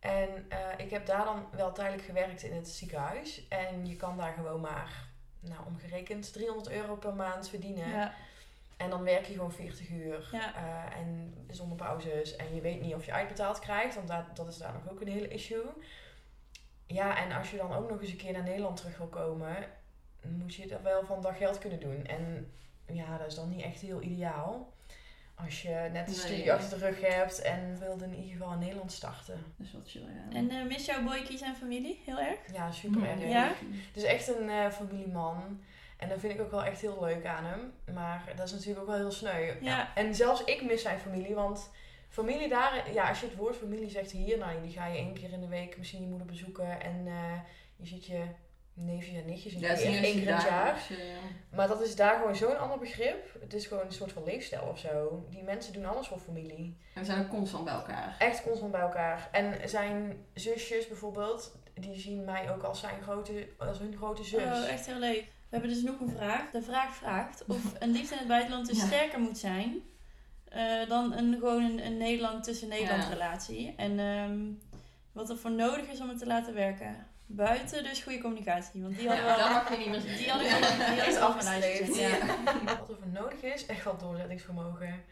En eh, ik heb daar dan wel tijdelijk gewerkt in het ziekenhuis. En je kan daar gewoon maar, nou omgerekend, 300 euro per maand verdienen. Ja. En dan werk je gewoon 40 uur. Ja. eh, en zonder pauzes. En je weet niet of je uitbetaald krijgt. Want dat, dat is daar nog ook een hele issue. Ja, en als je dan ook nog eens een keer naar Nederland terug wil komen, moet je dat wel van dat geld kunnen doen. En ja, dat is dan niet echt heel ideaal. Als je net een Nee. studie achter de rug hebt en wilde in ieder geval in Nederland starten. Dat is wel chill, ja. En eh mis jouw boykies en familie heel erg? Ja, super erg. Ja? Het is echt een eh, familieman. En dat vind ik ook wel echt heel leuk aan hem. Maar dat is natuurlijk ook wel heel sneu. Ja. En zelfs ik mis zijn familie. Want familie daar, ja, als je het woord familie zegt hier, nou, die ga je één keer in de week misschien je moeder bezoeken. En eh, je ziet je neefjes en nichtjes een Ja, één keer in het jaar. dagelijks, eh, Maar dat is daar gewoon zo'n ander begrip. Het is gewoon een soort van leefstijl of zo. Die mensen doen alles voor familie. En we zijn ook constant bij elkaar. Echt constant bij elkaar. En zijn zusjes bijvoorbeeld, die zien mij ook als, zijn grote, als hun grote zus. Oh, echt heel leuk. We hebben dus nog een vraag. De vraag vraagt of een liefde in het buitenland dus Ja. sterker moet zijn eh, dan een, gewoon een, een Nederland tussen Nederland Ja. relatie. En ehm, wat er voor nodig is om het te laten werken. Buiten dus goede communicatie. Want die hadden we Ja, mag je niet meer. Die had ik al die had ik Is al op mijn lijstje afgestreefd. gezet, Ja. Wat er voor nodig is, echt wel doorzettingsvermogen.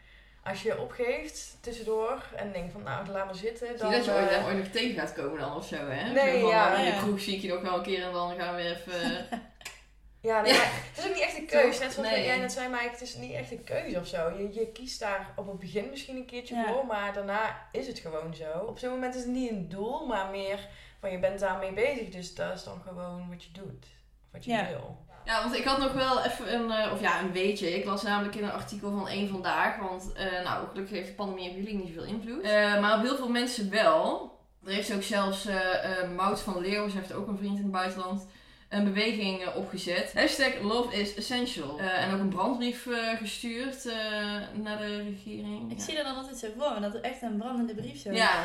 Als je opgeeft tussendoor en denkt van nou, laat maar zitten. Zie Dan, je dat je ooit, eh, ooit nog tegen gaat komen dan of zo, hè? Nee, zo ja. nou, in de kroeg zie ik je nog wel een keer en dan gaan we weer even... ja, nee, Ja. maar het is ook niet echt een keuze. Net zoals Nee. jij net zei, maar het is niet echt een keuze of zo. Je, je kiest daar op het begin misschien een keertje Ja. voor, maar daarna is het gewoon zo. Op zo'n moment is het niet een doel, maar meer van je bent daarmee bezig. Dus dat is dan gewoon wat je doet. Wat je Ja. wil. Ja, want ik had nog wel even een, eh, of ja, een weetje. Ik las namelijk in een artikel van één Vandaag. Want, eh, nou, gelukkig heeft de pandemie op jullie niet zoveel invloed. Eh, maar op heel veel mensen wel. Er heeft ook zelfs eh eh, Mout van Leeuwen, ze heeft ook een vriend in het buitenland, een beweging eh, opgezet. Hashtag Love is Essential. Eh, en ook een brandbrief eh, gestuurd eh, naar de regering. Ik ja. zie er dan altijd zo voor dat er echt een brandende brief zo Ja.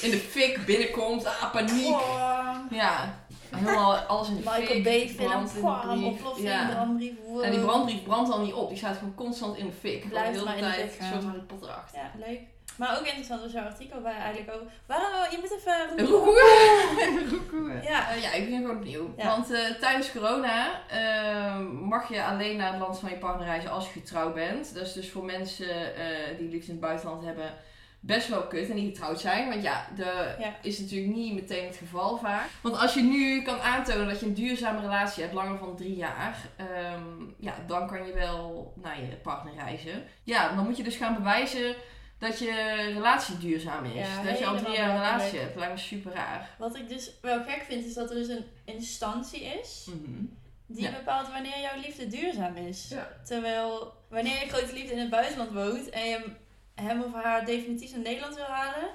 In de fik binnenkomt, ah, paniek. Oh. Ja. Helemaal alles in de Michael fik. Bay film, brand oplossing, Ja. brandbrief. wow. En die brandbrief brandt dan niet op. Die staat gewoon constant in de fik. Blijft de hele maar in de tijd fik een soort Harry Potter achter. Ja, leuk. Maar ook interessant was jouw artikel waar eigenlijk ook... Waarom, je moet even... Een roekoe. Roekoe. Ja. Eh, ja, ik ben gewoon opnieuw. Ja. Want eh, tijdens corona eh, mag je alleen naar het land van je partner reizen als je getrouwd bent. Dat is dus voor mensen eh, die liefst in het buitenland hebben best wel kut en die getrouwd zijn. Want ja, dat Ja. is natuurlijk niet meteen het geval vaak. Want als je nu kan aantonen dat je een duurzame relatie hebt, langer dan drie jaar, ehm, ja, dan kan je wel naar je partner reizen. Ja, dan moet je dus gaan bewijzen dat je relatie duurzaam is. Ja, dat je al drie jaar een relatie leuk. hebt. Dat lijkt me super raar. Wat ik dus wel gek vind, is dat er dus een instantie is... Mhm. die Ja. bepaalt wanneer jouw liefde duurzaam is. Ja. Terwijl, wanneer je grote liefde in het buitenland woont... en je hem of haar definitief naar Nederland wil halen...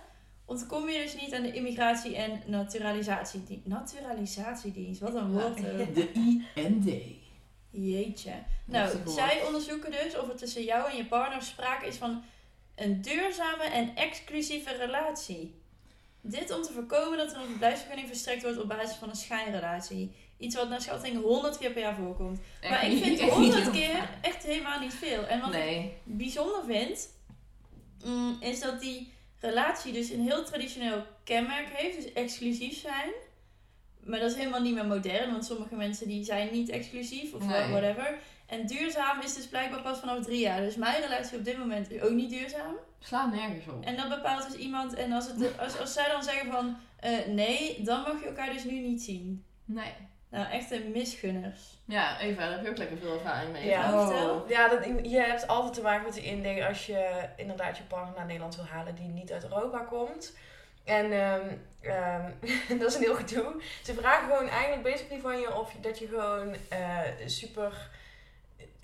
ontkom je dus niet aan de immigratie- en naturalisatiedienst. Naturalisatiedienst, wat een woord. eh. De IND. Jeetje. Nou, zij onderzoeken dus of er tussen jou en je partner sprake is van een duurzame en exclusieve relatie. Dit om te voorkomen dat er een verblijfsvergunning verstrekt wordt op basis van een schijnrelatie. Iets wat naar schatting 100 keer per jaar voorkomt. Echt maar ik vind echt niet 100 heel keer echt helemaal niet veel. En wat ik bijzonder vind, mm, is dat die relatie dus een heel traditioneel kenmerk heeft. Dus exclusief zijn. Maar dat is helemaal niet meer modern, want sommige mensen die zijn niet exclusief of Nee. whatever. En duurzaam is dus blijkbaar pas vanaf drie jaar. Dus mijn relatie op dit moment is ook niet duurzaam. Sla nergens op. En dat bepaalt dus iemand. En als, het, als, als zij dan zeggen van eh, nee, dan mag je elkaar dus nu niet zien. Nee. Nou, echte misgunners. Ja, Eva, daar heb je ook lekker veel ervaring mee. Ja. Oh. Ja, dat, je hebt altijd te maken met die inding als je inderdaad je partner naar Nederland wil halen die niet uit Europa komt. En ehm, ehm, dat is een heel gedoe. Ze vragen gewoon eigenlijk basically van je of dat je gewoon eh, super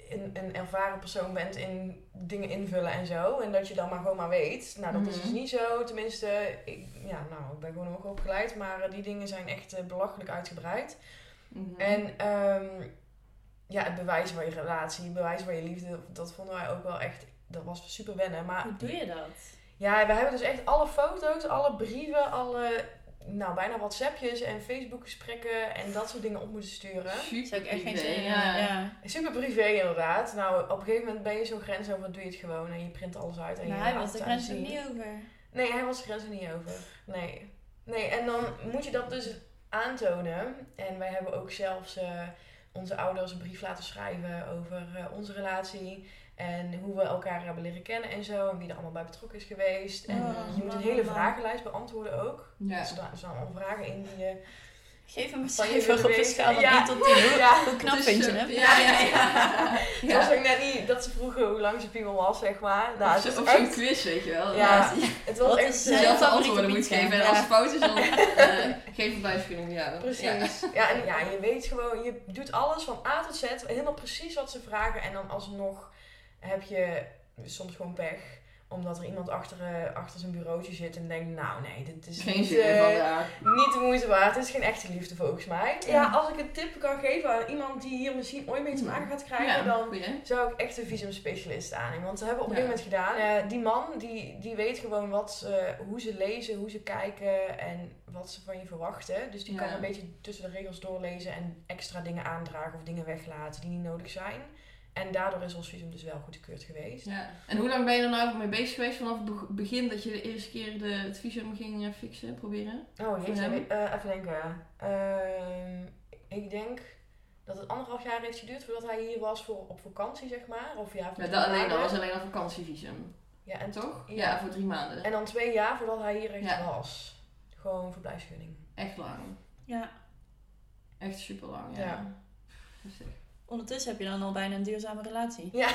een, een ervaren persoon bent in dingen invullen en zo. En dat je dan maar gewoon maar weet. Nou, dat is Mhm. dus niet zo. Tenminste, ik, ja, nou, ik ben gewoon hoog opgeleid. Maar eh, die dingen zijn echt eh, belachelijk uitgebreid. Mhm. En ehm, ja, het bewijzen van je relatie, het bewijzen van je liefde, dat vonden wij ook wel echt, dat was super wennen. Maar Hoe doe je dat? ja, we hebben dus echt alle foto's, alle brieven, alle, nou bijna WhatsAppjes en Facebook gesprekken en dat soort dingen op moeten sturen. Super Zou ik echt geen privé, zin in ja. hebben, ja. Super privé inderdaad. Nou, op een gegeven moment ben je zo grens over, doe je het gewoon en je print alles uit. En Nou, je hij was de grens er niet over. Nee, hij was de grens er niet over. Nee. Nee, en dan moet je dat dus aantonen. En wij hebben ook zelfs eh, onze ouders een brief laten schrijven over eh, onze relatie. En hoe we elkaar hebben leren kennen en zo. En wie er allemaal bij betrokken is geweest. En Oh, je moet een hele vragenlijst beantwoorden ook. Ja. Er staan, er staan allemaal vragen in die je... Geef hem een cijfer op een weten. schaal van Ja. 1 tot 10. Hoe, Ja, hoe knap Dus, vind je eh, hem? Ja, ja, ja. het was ook net niet dat ze vroegen hoe lang ze piemel was, zeg maar. Nou, Of zo'n echt... quiz, weet je wel. Ja. Ja. Het was Wat echt... Zelf antwoorden moet geven. En Ja. als het fout is, dan eh, geef een jou. Precies. Ja. Ja. en ja, je weet gewoon, je doet alles van A tot Z, helemaal precies wat ze vragen. En dan alsnog heb je soms gewoon pech. Omdat er iemand achter, eh, achter zijn bureautje zit en denkt, nou nee, dit is Geen niet, eh, niet de moeite waard. Het is geen echte liefde volgens mij. Ja, Ja. als ik een tip kan geven aan iemand die hier misschien ooit mee te maken gaat krijgen, Ja, dan goeie. zou ik echt een visumspecialist aannemen. Want ze hebben op een Ja. gegeven moment gedaan. eh, die man die, die weet gewoon wat ze, hoe ze lezen, hoe ze kijken en wat ze van je verwachten. Dus die Ja. kan een beetje tussen de regels doorlezen en extra dingen aandragen of dingen weglaten die niet nodig zijn. En daardoor is ons visum dus wel goedgekeurd geweest. Ja. En hoe lang ben je er nou mee bezig geweest vanaf het be- begin dat je de eerste keer de, het visum ging eh, fixen, proberen? Oh, jeetje. hem? eh, even denken. Ehm, ik denk dat het anderhalf jaar heeft geduurd voordat hij hier was voor, op vakantie, zeg maar. Of ja, voor Ja, dat alleen, dat was alleen een vakantievisum, Ja, en toch? Ja. Ja, voor drie maanden. En dan twee jaar voordat hij hier echt Ja. was. Gewoon verblijfsgunning. Echt lang. Ja. Echt super lang, ja. Ja. Ondertussen heb je dan al bijna een duurzame relatie. Ja.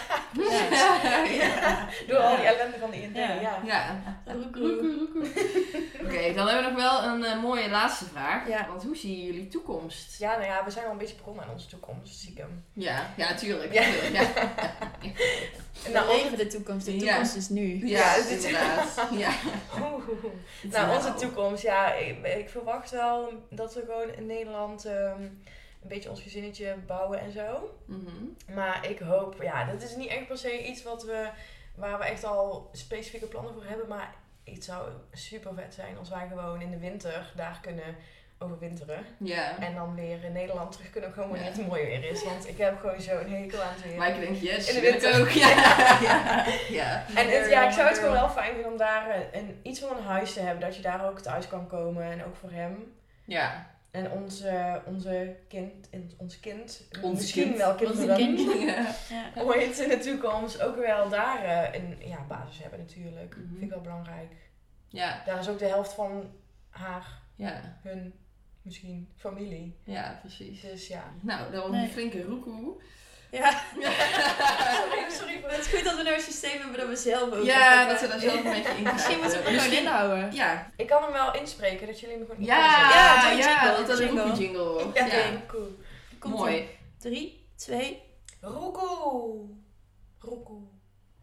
Ja. Ja. Door al die ellende van de IND. Ja. Ja. Ja. Roekoe. Oké, dan hebben we nog wel een eh, mooie laatste vraag. Ja. Want hoe zien jullie toekomst? Ja, nou ja, we zijn al een beetje begonnen aan onze toekomst, stiekem. Ja, ja, tuurlijk. Ja. tuurlijk, ja. We Nou, leven de toekomst. De Ja. toekomst is nu. Ja, Ja, dit- inderdaad. Ja. Oeh. Nou, onze toekomst, ja, ik, ik verwacht wel dat we gewoon in Nederland ehm, een beetje ons gezinnetje bouwen en zo. Mhm. Maar ik hoop, ja, dat is niet echt per se iets wat we, waar we echt al specifieke plannen voor hebben. Maar het zou super vet zijn als wij gewoon in de winter daar kunnen overwinteren. Ja. En dan weer in Nederland terug kunnen komen wanneer Ja. het mooi weer is. Want ik heb gewoon zo'n hekel aan het weer. Maar ik denk, yes, In de winter. ook. Ja. ja. ja. En het, ja, ik zou het gewoon wel fijn vinden om daar een, een- iets van een huis te hebben. Dat je daar ook thuis kan komen. En ook voor hem. Ja. En onze, onze kind, ons kind, Ons misschien kind. wel kinderen, kindje. Ja. Ja. ooit in de toekomst ook wel daar eh, een ja, basis hebben natuurlijk. Mhm. Vind ik wel belangrijk. Ja. Daar is ook de helft van haar, Ja. hun, misschien familie. Ja, precies. Dus ja. Nou, Nee. een flinke roekoe. Ja. Sorry, sorry voor Het is goed dat we nou een systeem hebben dat we zelf ook Ja, dat ze daar zelf een beetje in Misschien moeten we er gewoon inhouden. Ja. Ik kan hem wel inspreken, dat jullie me gewoon Ja, Ja, ja, jingle, dat dat een jingle. jingle wordt. Ja, Ja. oké, cool. Komt Mooi. 3, 2, Roekoe. Roekoe.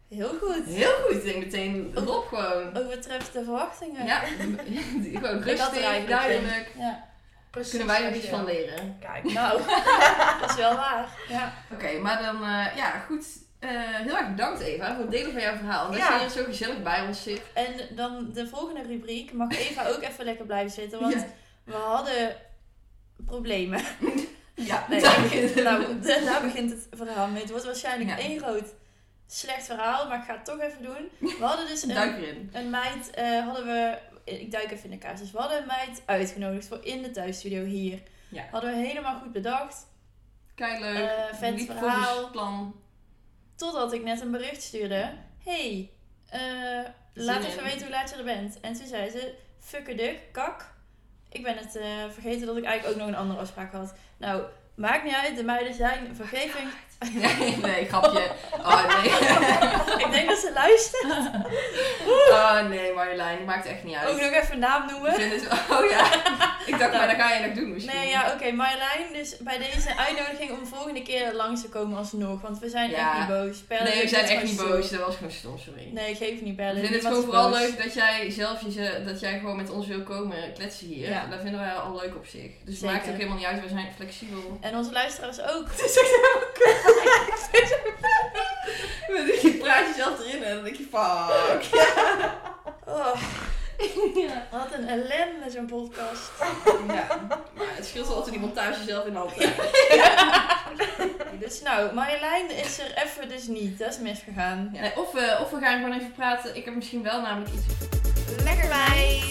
heel goed. Heel goed. Ik denk meteen erop gewoon. Overtreft de verwachtingen. Ja, gewoon rustig, duidelijk. Ja. Precies. Kunnen wij er iets van leren. Kijk. Nou, dat is wel waar. Ja. Oké, maar dan, eh, ja, goed. Eh, heel erg bedankt Eva voor het delen van jouw verhaal. Dat Ja. je hier zo gezellig bij ons zit. En dan de volgende rubriek mag Eva ook even lekker blijven zitten, want Ja. we hadden problemen. Ja, Nee, daar begint nou, da- daar begint het verhaal mee. Het wordt waarschijnlijk Ja. één groot slecht verhaal, maar ik ga het toch even doen. We hadden dus een, een meid, eh, hadden we, ik duik even in de dus we hadden een meid uitgenodigd voor in de thuisstudio hier. Ja. Hadden we helemaal goed bedacht, Kei leuk. Vet Liep verhaal. volgens plan. totdat ik net een bericht stuurde. Hey, eh, laat even weten hoe laat je er bent. En toen zei ze, kak. ik ben het eh, vergeten dat ik eigenlijk ook nog een andere afspraak had. Nou, maakt niet uit, de meiden zijn vergeving. Nee, nee, grapje. Oh nee. ik denk dat ze luistert. Oh nee, Marjolein, maakt echt niet uit. Ook nog even een naam Ik noemen. het, oh ja. Ik dacht, maar dat ga je nog doen misschien. Nee, ja, oké, Marjolein, dus bij deze uitnodiging om volgende keer langs te komen alsnog. Want we zijn Ja. echt niet boos. Perle Nee, we zijn het echt niet boos. stom. Dat was gewoon stom, sorry. Nee, geef niet Ik bellen. vind het Niemand gewoon vooral boos. leuk dat jij zelf je, dat jij gewoon met ons wil komen kletsen hier. Ja. Dat vinden wij al leuk op zich. Dus het maakt ook helemaal niet uit, we zijn flexibel. En onze luisteraars ook. Het is echt helemaal kut. Je praat jezelf erin en dan denk je, fuck. Oh, Ja. wat een ellende zo'n podcast. ja. Maar het scheelt wel altijd die montage zelf in de hand. Dus nou, Marjolein is er even dus niet. Dat is misgegaan. Ja, nee, of, we, of we gaan gewoon even praten. Ik heb misschien wel namelijk iets. Lekker meid!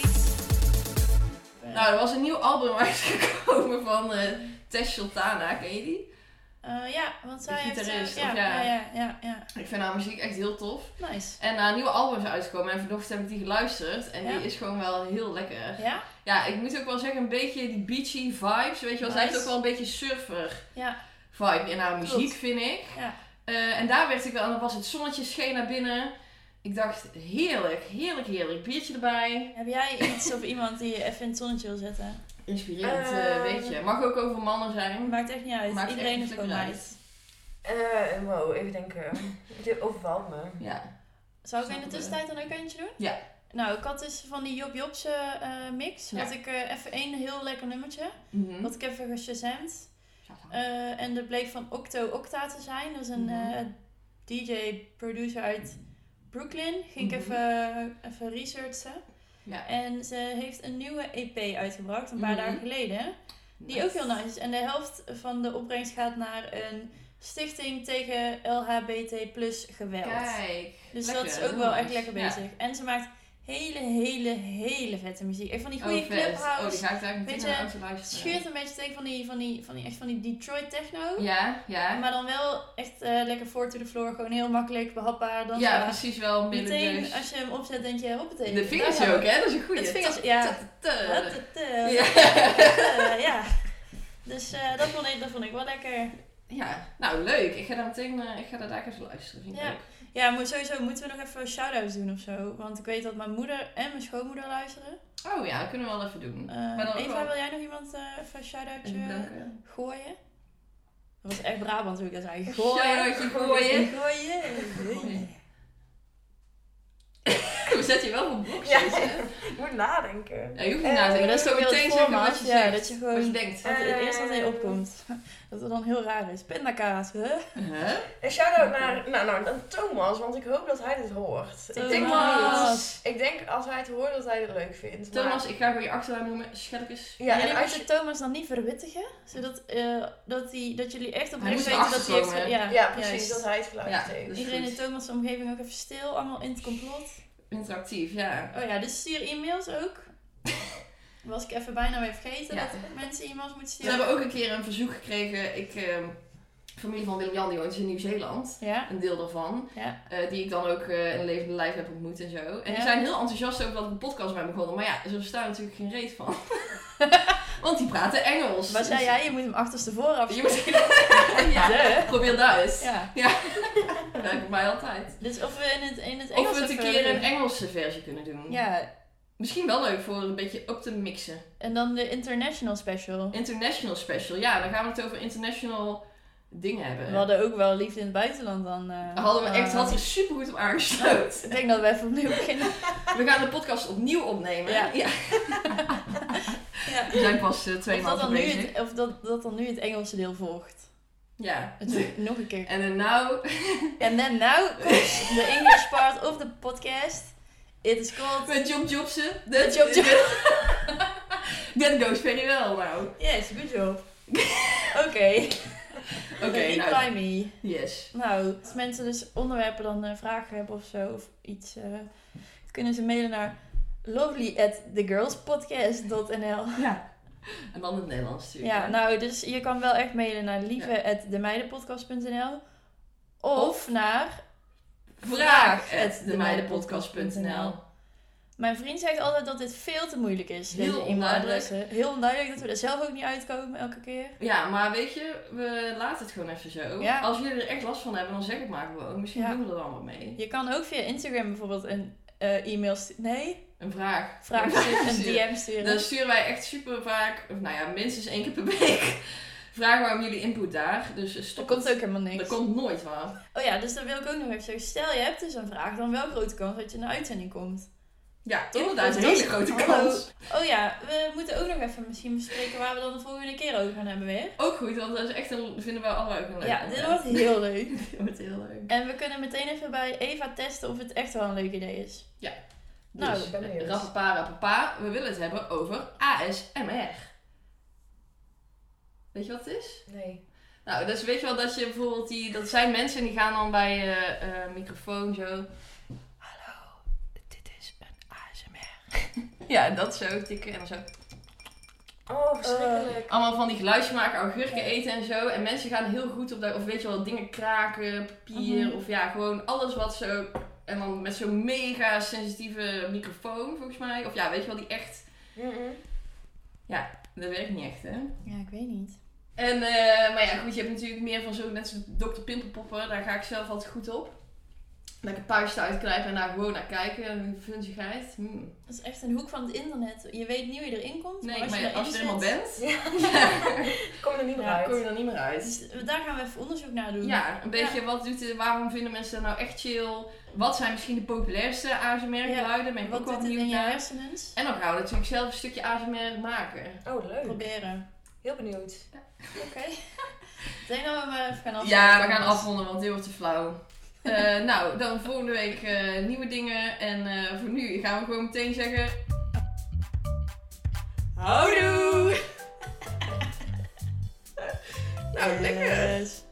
Nou, er was een nieuw album uitgekomen van eh Tess Sultana. Ken je die? Eh, ja, want zij heeft... eh, ja, ja, ja? ja, ja, ja. Ik vind haar muziek echt heel tof. Nice. En na een nieuwe album is uitgekomen en vanochtend heb ik die geluisterd. En Ja. die is gewoon wel heel lekker. Ja? Ja, ik moet ook wel zeggen, een beetje die beachy vibes. Weet je wel, zij heeft Nice. ook wel een beetje surfer Ja. vibe in haar muziek, Klopt. vind ik. Ja. Eh, en daar werd ik wel, en dan was het zonnetje scheen naar binnen. Ik dacht, heerlijk, heerlijk, heerlijk. Biertje erbij. Heb jij iets of iemand die je even in het zonnetje wil zetten? Inspirerend, Eh. eh, weet je. Mag ook over mannen zijn. Maakt echt niet uit. Maakt Iedereen is gewoon meid. Eh, wow, even denken. Dit overvalt me. Ja. Zou ik in de tussentijd dan ook eentje doen? Ja. Nou, ik had dus van die Job Jobse eh, mix. Ja. Had ik eh, even één heel lekker nummertje. Mhm. Had ik even geshazamd. Eh, en dat bleek van Octo Octa te zijn. Dat is een Mhm. DJ-producer uit Brooklyn. Ging ik Mhm. even, even researchen. Ja. En ze heeft een nieuwe EP uitgebracht, een paar Mhm. dagen geleden. Die ook heel nice is. En de helft van de opbrengst gaat naar een stichting tegen LHBT plus geweld. Kijk. dus lekker, dat is ook wel echt lekker Ja. bezig. En ze maakt hele, hele, hele vette muziek. Echt van die goede oh, vet. Oh, clubhouse. die ga ik daar meteen de auto het luisteren. scheurt een beetje tegen van die, van die, van die, echt van die Detroit techno. Ja, ja. Maar dan wel echt eh, lekker four to the floor. Gewoon heel makkelijk, behapbaar. Dan ja, precies wel Meteen, melodieus. als je hem opzet, denk je, hoppatee. De vingers ook, hè? Dat is een goeie. Het vingers, ja. Ja. Huttete. Ja. Ja. Dus eh, dat, vond ik, dat vond ik wel lekker. ja, nou leuk. Ik ga daar meteen, eh, ik ga daar daar even luisteren. Vind ik Ja. leuk. Ja, sowieso moeten we nog even shout-outs doen of zo. Want ik weet dat mijn moeder en mijn schoonmoeder luisteren. Oh ja, dat kunnen we wel even doen. Eh, Maar dan ook Eva, wel- wil jij nog iemand eh, even een shout-outje gooien? Dat was echt Brabant hoe ik dat zei. Shout-outje gooien. Gooien. Gooien. We zetten je wel voor box, Ja. je. Ik moet nadenken. Ja, je hoeft niet Eh, na te Maar denken. dat is toch gewoon wel meteen het zeggen format. wat je Ja, zegt. dat je Wat je gewoon... denkt. Het eerst wat in je Eh. opkomt. Dat het dan heel raar is. Pindakaas, hè? Huh? Een shout-out naar, nou, nou, naar Thomas, want ik hoop dat hij dit hoort. Ik denk Thomas. niet. Ik denk als hij het hoort dat hij het leuk vindt. maar- Thomas, ik ga gewoon je achternaam noemen. Schelkes. Ja, jullie en als moeten je... Thomas dan niet verwittigen? Zodat eh, dat, die, dat jullie echt moet weten dat hij heeft... Ja, Ja, precies, juist. dat hij het geluisterd Ja, heeft. dus- Iedereen goed. in Thomas' omgeving ook even stil, allemaal in het complot. Interactief, ja. Oh ja, dus stuur e-mails ook. Was ik even bijna weer vergeten Ja. dat mensen e-mails moeten We sturen. hebben ook een keer een verzoek gekregen. Ik, ehm, familie van Willem-Jan, die woont in Nieuw-Zeeland. Ja, Een deel daarvan. ja. eh, die ik dan ook eh, in levende lijf heb ontmoet en zo. En die Ja. zijn heel enthousiast over dat ik een podcast ben begonnen. Maar ja, ze verstaan natuurlijk geen reet van. Want die praten Engels. Wat zei Dus- jij? Je moet hem achterstevoren af. Je moet... ja, De. probeer dat eens. Ja. Dat werkt bij mij altijd. Dus of we in het, in het Engels Of we het een keer een Engelse versie kunnen doen. Ja, Misschien wel leuk voor een beetje op te mixen. en dan de international special. International special. Ja, dan gaan we het over international dingen hebben. We hadden ook wel liefde in het buitenland dan. eh, Hadden we echt, eh, had er super goed op aangesloten. Ik denk dat we even opnieuw beginnen. We gaan de podcast opnieuw opnemen. Ja. ja. Ja. We zijn pas eh, twee Of, maanden dan, nu bezig. het, of dat, dat dan nu het Engelse deel volgt. Ja. Het nog een keer. En dan nou... Then now comes the English part of the podcast. It is called... Met Job Jobsen. Met Job Jobsen. That goes very well now. Yes, good job. Oké. Oké, nou. Reply me. Yes. Nou, als mensen dus onderwerpen dan eh, vragen hebben of zo, of iets, eh, kunnen ze mailen naar lovely at thegirlspodcast.nl. Ja. En dan in het Nederlands natuurlijk. Ja, hè. nou, dus je kan wel echt mailen naar lieve at demeidenpodcast.nl of naar Vraag at demeidenpodcast.nl Mijn vriend zegt altijd dat dit veel te moeilijk is, Heel deze e-mailadressen. Heel onduidelijk dat we er zelf ook niet uitkomen elke keer. Ja, maar weet je, we laten het gewoon even zo. Ja. Als jullie er echt last van hebben, dan zeg het maar gewoon. Misschien Ja. doen we er dan wat mee. Je kan ook via Instagram bijvoorbeeld een eh, e-mail sturen. Nee, Een vraag. vraag sturen, een DM sturen. Dan sturen wij echt super vaak, of nou ja, minstens één keer per week, vragen wij om jullie input daar. Dus er komt het. ook helemaal Er niks. komt nooit waar. Oh ja, dus dan wil ik ook nog even zeggen. Stel je hebt dus een vraag, dan wel grote kans dat je in de uitzending komt. Ja, Toch? inderdaad, een hele is- grote kans. Oh ja, we moeten ook nog even misschien bespreken waar we dan de volgende keer over gaan hebben weer. Ook goed, want dat is echt een, vinden we allebei ook een leuk Ja, dit wordt heel leuk. Dit wordt heel leuk. En we kunnen meteen even bij Eva testen of het echt wel een leuk idee is. Nou, Dus, ben benieuwd. rappapa, rappapa, we willen het hebben over ASMR. Weet je wat het is? Nee. Nou, dus weet je wel dat je bijvoorbeeld die, dat zijn mensen die gaan dan bij je eh, microfoon zo. Hallo, dit is een ASMR. ja, dat zo tikken en dan zo. Oh, verschrikkelijk. Allemaal van die geluidjes maken, augurken eten en zo. En mensen gaan heel goed op dat, of weet je wel, dingen kraken, papier, Mhm. of ja, gewoon alles wat zo. En dan met zo'n mega sensitieve microfoon, volgens mij. Of ja, weet je wel, die echt. Mm-mm. Dat werkt niet echt, hè? ja, ik weet niet. En, eh, maar ja, goed, je hebt natuurlijk meer van zo, net zoals Dr. Pimpelpoppen, daar ga ik zelf altijd goed op. Lekker puisten uitknijpen en daar gewoon naar kijken, en vunzigheid. Hmm. Dat is echt een hoek van het internet. Je weet niet hoe je erin komt. Nee, maar als maar je, als je er zit- bent, Kom er niet meer Ja, uit. kom je er niet meer uit. Dus daar gaan we even onderzoek naar doen. Ja, een beetje wat doet het, waarom vinden mensen dat nou echt chill? Wat zijn misschien de populairste ASMR-geluiden? Ben ik ook Wat wel benieuwd je naar. En dan gaan we natuurlijk zelf een stukje ASMR maken. Oh, leuk. Proberen. Heel benieuwd. Oké. Ik denk dat we maar even gaan afsluiten. Ja, we gaan afronden, want dit wordt te flauw. Eh, nou, dan volgende week eh, nieuwe dingen. En eh, voor nu gaan we gewoon meteen zeggen... Houdoe! Nou, lekker. Yes.